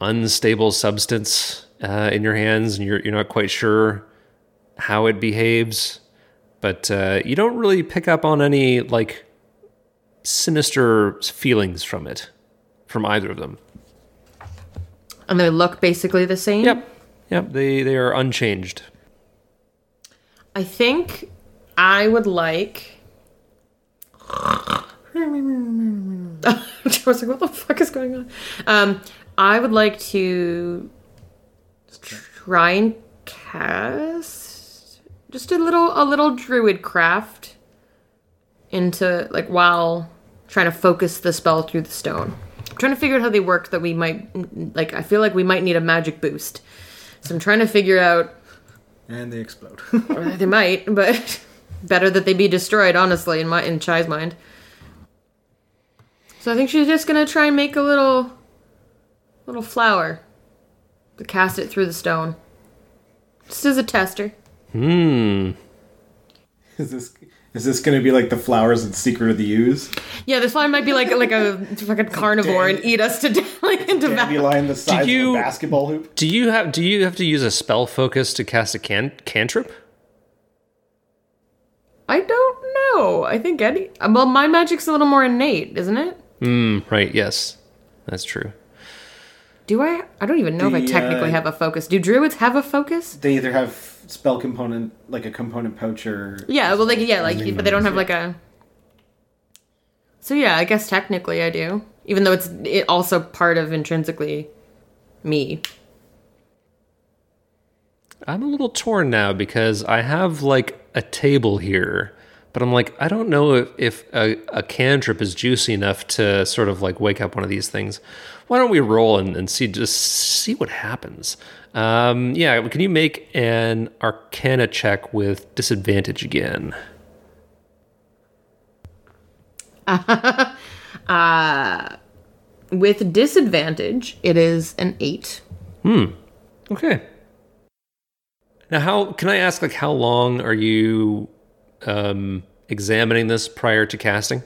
unstable substance uh, in your hands, and you're you're not quite sure how it behaves. But uh, you don't really pick up on any like sinister feelings from it, from either of them. And they look basically the same. Yep. Yep. They they are unchanged. I think I would like. [laughs] I was like, what the fuck is going on? Um, I would like to try and cast just a little a little druid craft into like while trying to focus the spell through the stone. I'm trying to figure out how they work that we might like I feel like we might need a magic boost. So I'm trying to figure out. And they explode. [laughs] They might, but [laughs] better that they be destroyed. Honestly, in my in Chai's mind. So I think she's just gonna try and make a little, little flower, to cast it through the stone. Just as a tester. Hmm. is this is this going to be like the flowers in Secret of the Ooze? Yeah, this one might be like like a fucking [laughs] carnivore and eat us to death, [laughs] like into devour. Dandelion the size you- of a basketball hoop. Do you have do you have to use a spell focus to cast a can cantrip? I don't know. I think any. Well, my magic's a little more innate, isn't it? Hmm. Right. Yes, that's true. Do I? I don't even know if I technically uh, have a focus. Do druids have a focus? They either have spell component, like a component poacher. Yeah, well, like yeah, like but they don't have like a. So yeah, I guess technically I do, even though it's it also part of intrinsically me. I'm a little torn now because I have like a table here, but I'm like, I don't know if, if a, a cantrip is juicy enough to sort of like wake up one of these things. Why don't we roll and, and see just see what happens? Um, yeah, can you make an Arcana check with disadvantage again? [laughs] With disadvantage, it is an eight. Hmm. Okay. Now, how can I ask? Like, how long are you um, examining this prior to casting?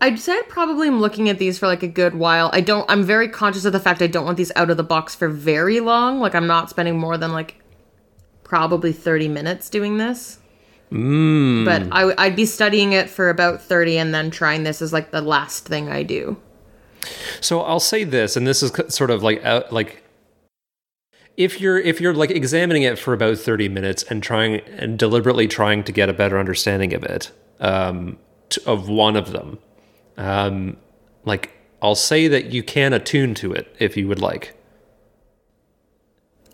I'd say I probably am looking at these for like a good while. I don't. I'm very conscious of the fact I don't want these out of the box for very long. Like I'm not spending more than like probably 30 minutes doing this. Mm. But I, I'd be studying it for about 30 and then trying this as like the last thing I do. So I'll say this, and this is sort of like uh, like if you're if you're like examining it for about thirty minutes and trying and deliberately trying to get a better understanding of it, um, t- of one of them, um, like I'll say that you can attune to it if you would like.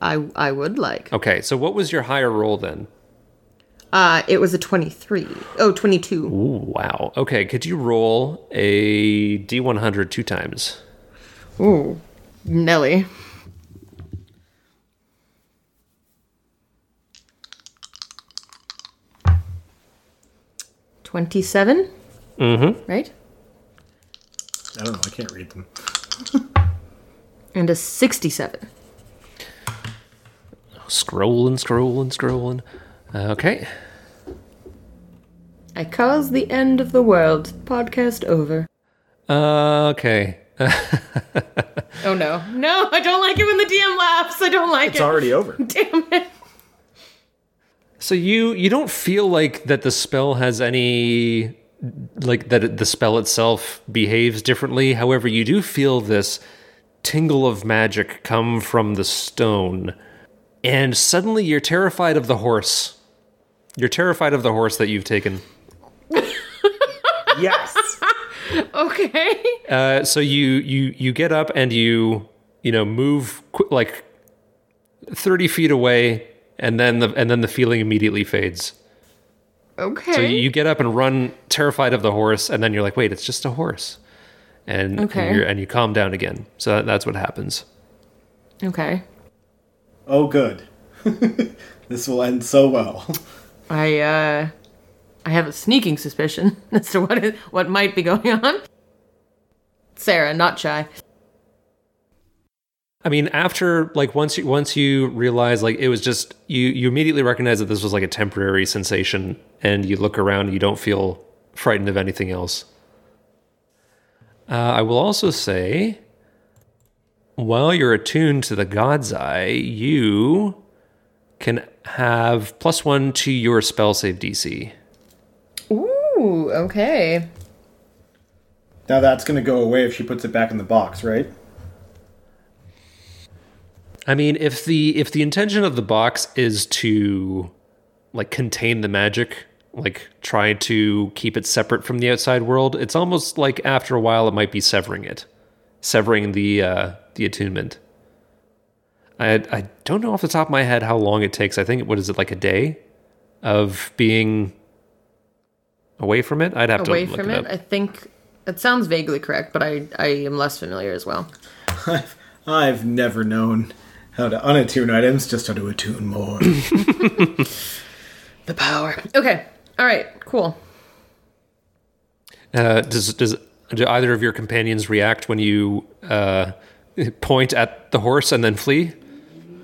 I I would like. Okay, so what was your higher roll then? Uh, it was a 23. Oh, 22. Ooh, wow. Okay, could you roll a D100 two times? Ooh, Nelly. Twenty-seven. Mm-hmm. Right, I don't know. I can't read them. [laughs] and a sixty-seven. Scrolling, scrolling, scrolling. Okay. I cause the end of the world. Podcast over. Uh, okay. Oh no, no! I don't like it when the DM laughs. I don't like It's it. It's already over. [laughs] Damn it! So you you don't feel like that the spell has any like that the spell itself behaves differently. However, you do feel this tingle of magic come from the stone, and suddenly you're terrified of the horse. You're terrified of the horse that you've taken. [laughs] yes. Okay. Uh, so you you you get up and you you know move qu- like thirty feet away, and then the and then the feeling immediately fades. Okay. So you get up and run, terrified of the horse, and then you're like, "Wait, it's just a horse," and Okay. and, you're, and you calm down again. So that, that's what happens. okay. Oh, good. [laughs] this will end so well. [laughs] I uh I have a sneaking suspicion [laughs] as to what is, what might be going on. Sarah, not shy. I mean, after like once you once you realize like it was just you you immediately recognize that this was like a temporary sensation, and you look around and you don't feel frightened of anything else. Uh, I will also say, while you're attuned to the God's Eye, you can have plus one to your spell save DC. Ooh, okay. Now that's going to go away if she puts it back in the box, right? I mean, if the if the intention of the box is to like contain the magic, like try to keep it separate from the outside world, it's almost like after a while it might be severing it, severing the uh, the attunement. I I don't know off the top of my head how long it takes. I think what is it like a day of being away from it? I'd have Away to look from it, it, up. I think it sounds vaguely correct, but I I am less familiar as well. [laughs] I've, I've never known How to unattune items, just how to attune more. [laughs] [laughs] The power. Okay. All right. Cool. Uh, does does do either of your companions react when you uh, [laughs] point at the horse and then flee?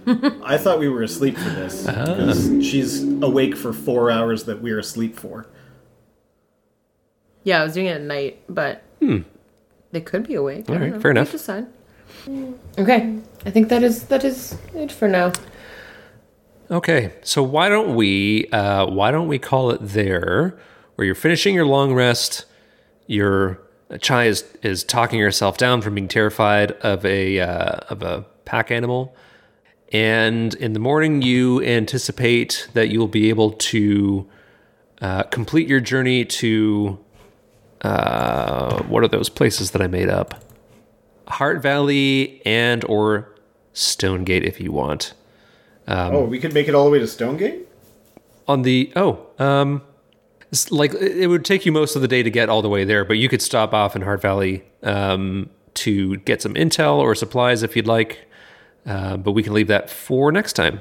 I thought we were asleep for this. Because she's awake for four hours that we're asleep for. Yeah, I was doing it at night, but hmm. they could be awake. I All don't right, know. fair You enough. decide. Okay. I think that is that is it for now. Okay, so why don't we uh, why don't we call it there, where you're finishing your long rest, your Chai is is talking herself down from being terrified of a uh, of a pack animal, and in the morning you anticipate that you'll be able to uh, complete your journey to uh, what are those places that I made up? Heart Valley and or Stonegate if you want. oh, we could make it all the way to Stonegate? on the oh um like it it would take you most of the day to get all the way there but you could stop off in Heart valley um to get some intel or supplies if you'd like uh, but we can leave that for next time